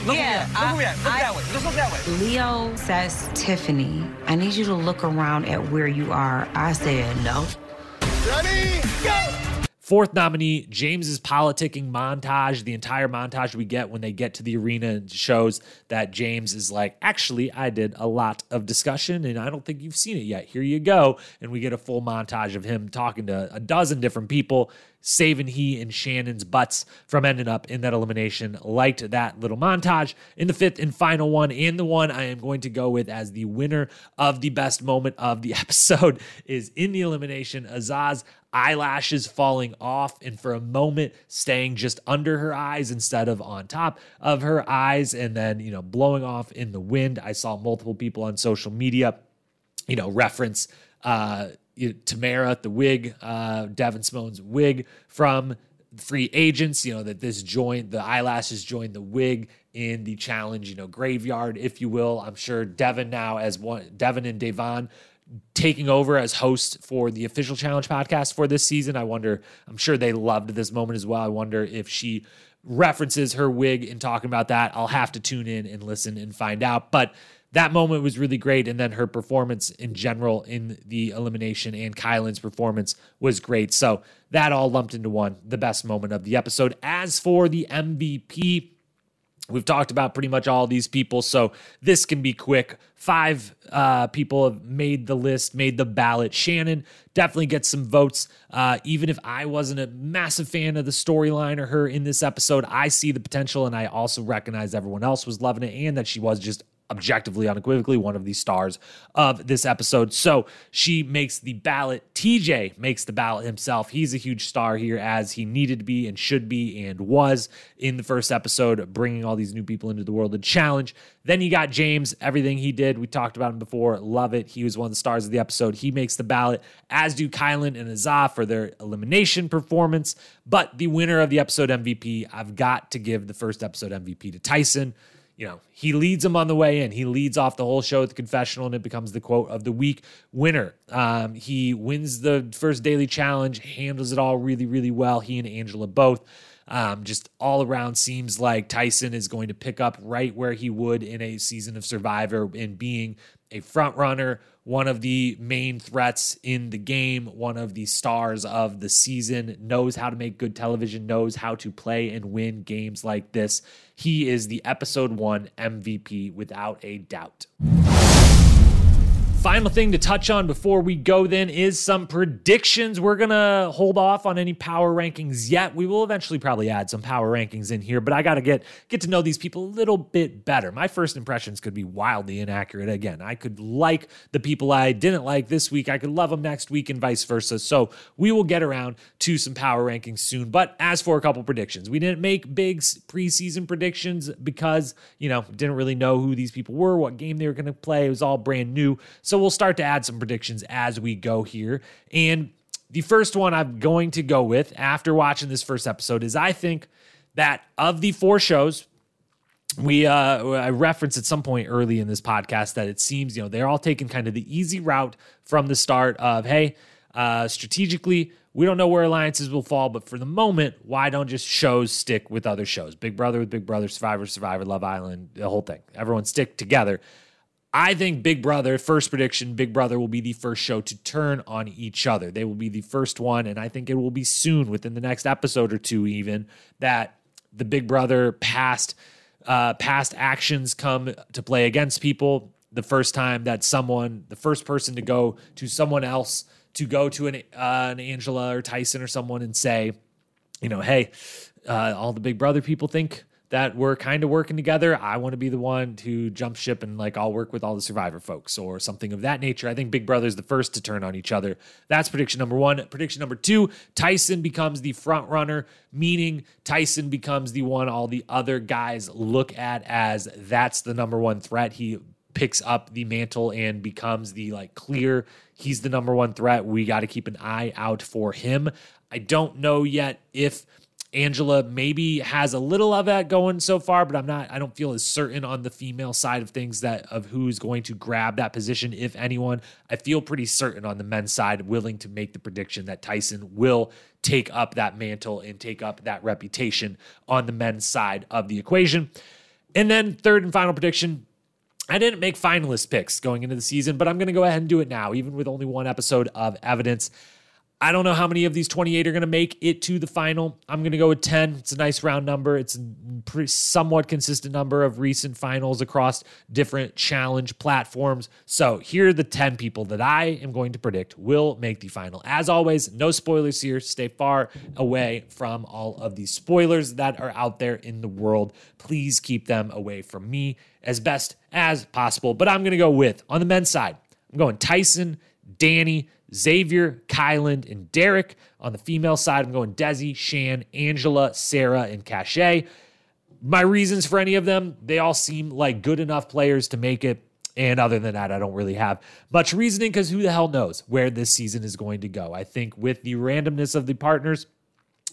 [SPEAKER 5] Look
[SPEAKER 4] Yeah,
[SPEAKER 5] where we at. Look where we at. Look
[SPEAKER 4] I-
[SPEAKER 5] that way. Just look that way.
[SPEAKER 9] Leo says, Tiffany, I need you to look around at where you are. I said, no.
[SPEAKER 2] Ready? Go!
[SPEAKER 1] Fourth nominee, James's politicking montage. The entire montage we get when they get to the arena shows that James is like, actually, I did a lot of discussion and I don't think you've seen it yet. Here you go. And we get a full montage of him talking to a dozen different people, saving he and Shannon's butts from ending up in that elimination. Liked that little montage. In the fifth and final one, and the one I am going to go with as the winner of the best moment of the episode is in the elimination, Azah eyelashes falling off and for a moment staying just under her eyes instead of on top of her eyes and then you know blowing off in the wind i saw multiple people on social media you know reference uh Tamara, the wig, uh, Devyn Simone's wig from free agents, you know, that this joined the eyelashes joined the wig in the challenge, you know, graveyard, if you will. I'm sure Devin now as one Devin and Devon taking over as host for the official challenge podcast for this season. I wonder, I'm sure they loved this moment as well. I wonder if she references her wig in talking about that. I'll have to tune in and listen and find out. But that moment was really great. And then her performance in general in the elimination and Kyland's performance was great. So that all lumped into one, the best moment of the episode. As for the MVP, We've talked about pretty much all these people, so this can be quick. Five uh, people have made the list, made the ballot. Shannon definitely gets some votes. Uh, even if I wasn't a massive fan of the storyline or her in this episode, I see the potential, and I also recognize everyone else was loving it and that she was just objectively, unequivocally, one of the stars of this episode. So she makes the ballot. TJ makes the ballot himself. He's a huge star here, as he needed to be and should be and was in the first episode, bringing all these new people into the world of challenge. Then you got James, everything he did. We talked about him before. Love it. He was one of the stars of the episode. He makes the ballot, as do Kyland and Azah for their elimination performance. But the winner of the episode MVP, I've got to give the first episode MVP to Tyson you know, he leads him on the way in. He leads off the whole show at the confessional, and it becomes the quote of the week winner. Um, he wins the first daily challenge, handles it all really, really well. He and Angela both. Um, just all around seems like Tyson is going to pick up right where he would in a season of Survivor in being a front runner, one of the main threats in the game, one of the stars of the season, knows how to make good television, knows how to play and win games like this. He is the episode one MVP without a doubt. Final thing to touch on before we go then is some predictions. We're going to hold off on any power rankings yet. We will eventually probably add some power rankings in here, but I got to get get to know these people a little bit better. My first impressions could be wildly inaccurate again. I could like the people I didn't like this week. I could love them next week and vice versa. So, we will get around to some power rankings soon. But as for a couple predictions, we didn't make big preseason predictions because, you know, didn't really know who these people were, what game they were going to play. It was all brand new. So we'll start to add some predictions as we go here. And the first one I'm going to go with after watching this first episode is I think that of the four shows, we uh I referenced at some point early in this podcast that it seems, you know, they're all taking kind of the easy route from the start of, hey, uh strategically, we don't know where alliances will fall, but for the moment, why don't just shows stick with other shows? Big Brother with Big Brother, Survivor, Survivor, Love Island, the whole thing. Everyone stick together. I think Big Brother, first prediction, Big Brother will be the first show to turn on each other. They will be the first one, and I think it will be soon, within the next episode or two, even, that the Big Brother past uh, past actions come to play against people. The first time that someone, the first person to go to someone else, to go to an, uh, an Angela or Tyson or someone and say, you know, hey, uh, all the Big Brother people think that we're kind of working together. I want to be the one to jump ship and like I'll work with all the survivor folks or something of that nature. I think Big Brother's the first to turn on each other. That's prediction number one. Prediction number two Tyson becomes the front runner, meaning Tyson becomes the one all the other guys look at as that's the number one threat. He picks up the mantle and becomes the like clear he's the number one threat. We got to keep an eye out for him. I don't know yet if Angela maybe has a little of that going so far, but I'm not, I don't feel as certain on the female side of things that of who's going to grab that position, if anyone. I feel pretty certain on the men's side, willing to make the prediction that Tyson will take up that mantle and take up that reputation on the men's side of the equation. And then, third and final prediction I didn't make finalist picks going into the season, but I'm going to go ahead and do it now, even with only one episode of evidence. I don't know how many of these 28 are going to make it to the final. I'm going to go with 10. It's a nice round number. It's a pretty, somewhat consistent number of recent finals across different challenge platforms. So here are the 10 people that I am going to predict will make the final. As always, no spoilers here. Stay far away from all of these spoilers that are out there in the world. Please keep them away from me as best as possible. But I'm going to go with, on the men's side, I'm going Tyson, Danny, Xavier, Kyland, and Derek. On the female side, I'm going Desi, Shan, Angela, Sarah, and Cashel. My reasons for any of them, they all seem like good enough players to make it. And other than that, I don't really have much reasoning because who the hell knows where this season is going to go. I think with the randomness of the partners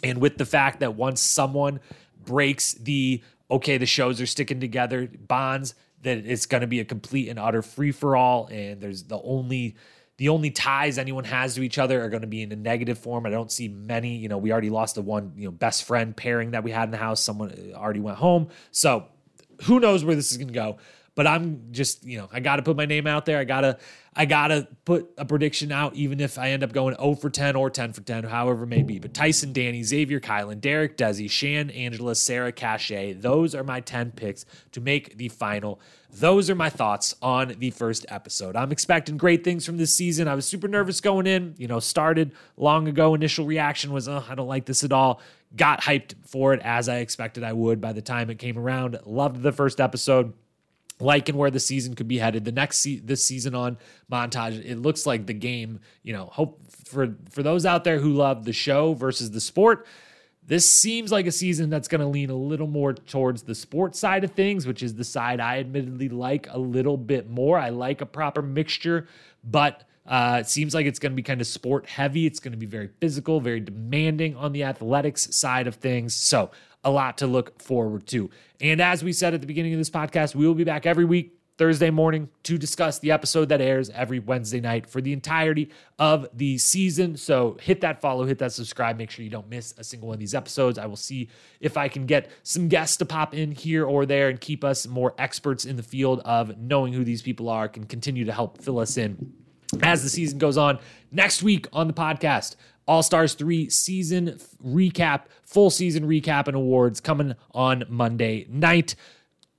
[SPEAKER 1] and with the fact that once someone breaks the okay, the shows are sticking together bonds, that it's going to be a complete and utter free for all. And there's the only the only ties anyone has to each other are going to be in a negative form. I don't see many. You know, we already lost the one, you know, best friend pairing that we had in the house. Someone uh, already went home. So who knows where this is going to go. But I'm just, you know, I got to put my name out there. I got to, I got to put a prediction out, even if I end up going 0 for 10 or 10 for 10, however it may be. But Tyson, Danny, Xavier, Kyland, Derek, Desi, Shan, Angela, Sarah, Cashel, those are my 10 picks to make the final. Those are my thoughts on the first episode. I'm expecting great things from this season. I was super nervous going in, you know, started long ago. Initial reaction was, oh, I don't like this at all. Got hyped for it as I expected I would by the time it came around. Loved the first episode liking where the season could be headed. The next se- this season on montage, it looks like the game. You know, hope for for those out there who love the show versus the sport. This seems like a season that's going to lean a little more towards the sports side of things, which is the side I admittedly like a little bit more. I like a proper mixture, but uh, it seems like it's going to be kind of sport heavy. It's going to be very physical, very demanding on the athletics side of things. So a lot to look forward to. And as we said at the beginning of this podcast, we will be back every week. Thursday morning to discuss the episode that airs every Wednesday night for the entirety of the season. So hit that follow, hit that subscribe. Make sure you don't miss a single one of these episodes. I will see if I can get some guests to pop in here or there and keep us more experts in the field of knowing who these people are, can continue to help fill us in as the season goes on. Next week on the podcast, all Stars 3 season recap, full season recap and awards coming on Monday night.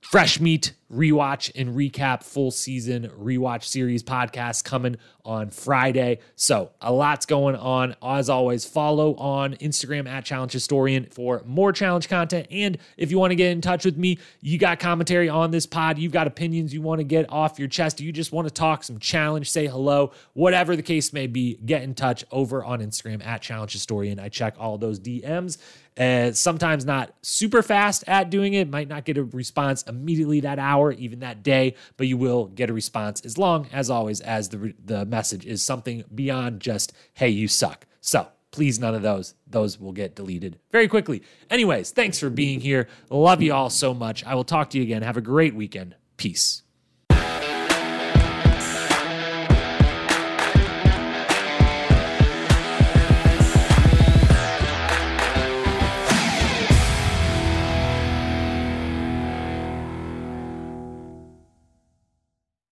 [SPEAKER 1] Fresh meat rewatch and recap full season rewatch series podcast coming on Friday. So, a lot's going on. As always, follow on Instagram at Challenge Historian for more challenge content. And if you want to get in touch with me, you got commentary on this pod, you've got opinions you want to get off your chest, you just want to talk some challenge, say hello, whatever the case may be, get in touch over on Instagram at Challenge Historian. I check all those DMs. Uh, sometimes not super fast at doing it, might not get a response immediately that hour, even that day, but you will get a response as long as always as the the message is something beyond just "Hey, you suck." So please, none of those. Those will get deleted very quickly. Anyways, thanks for being here. Love you all so much. I will talk to you again. Have a great weekend. Peace.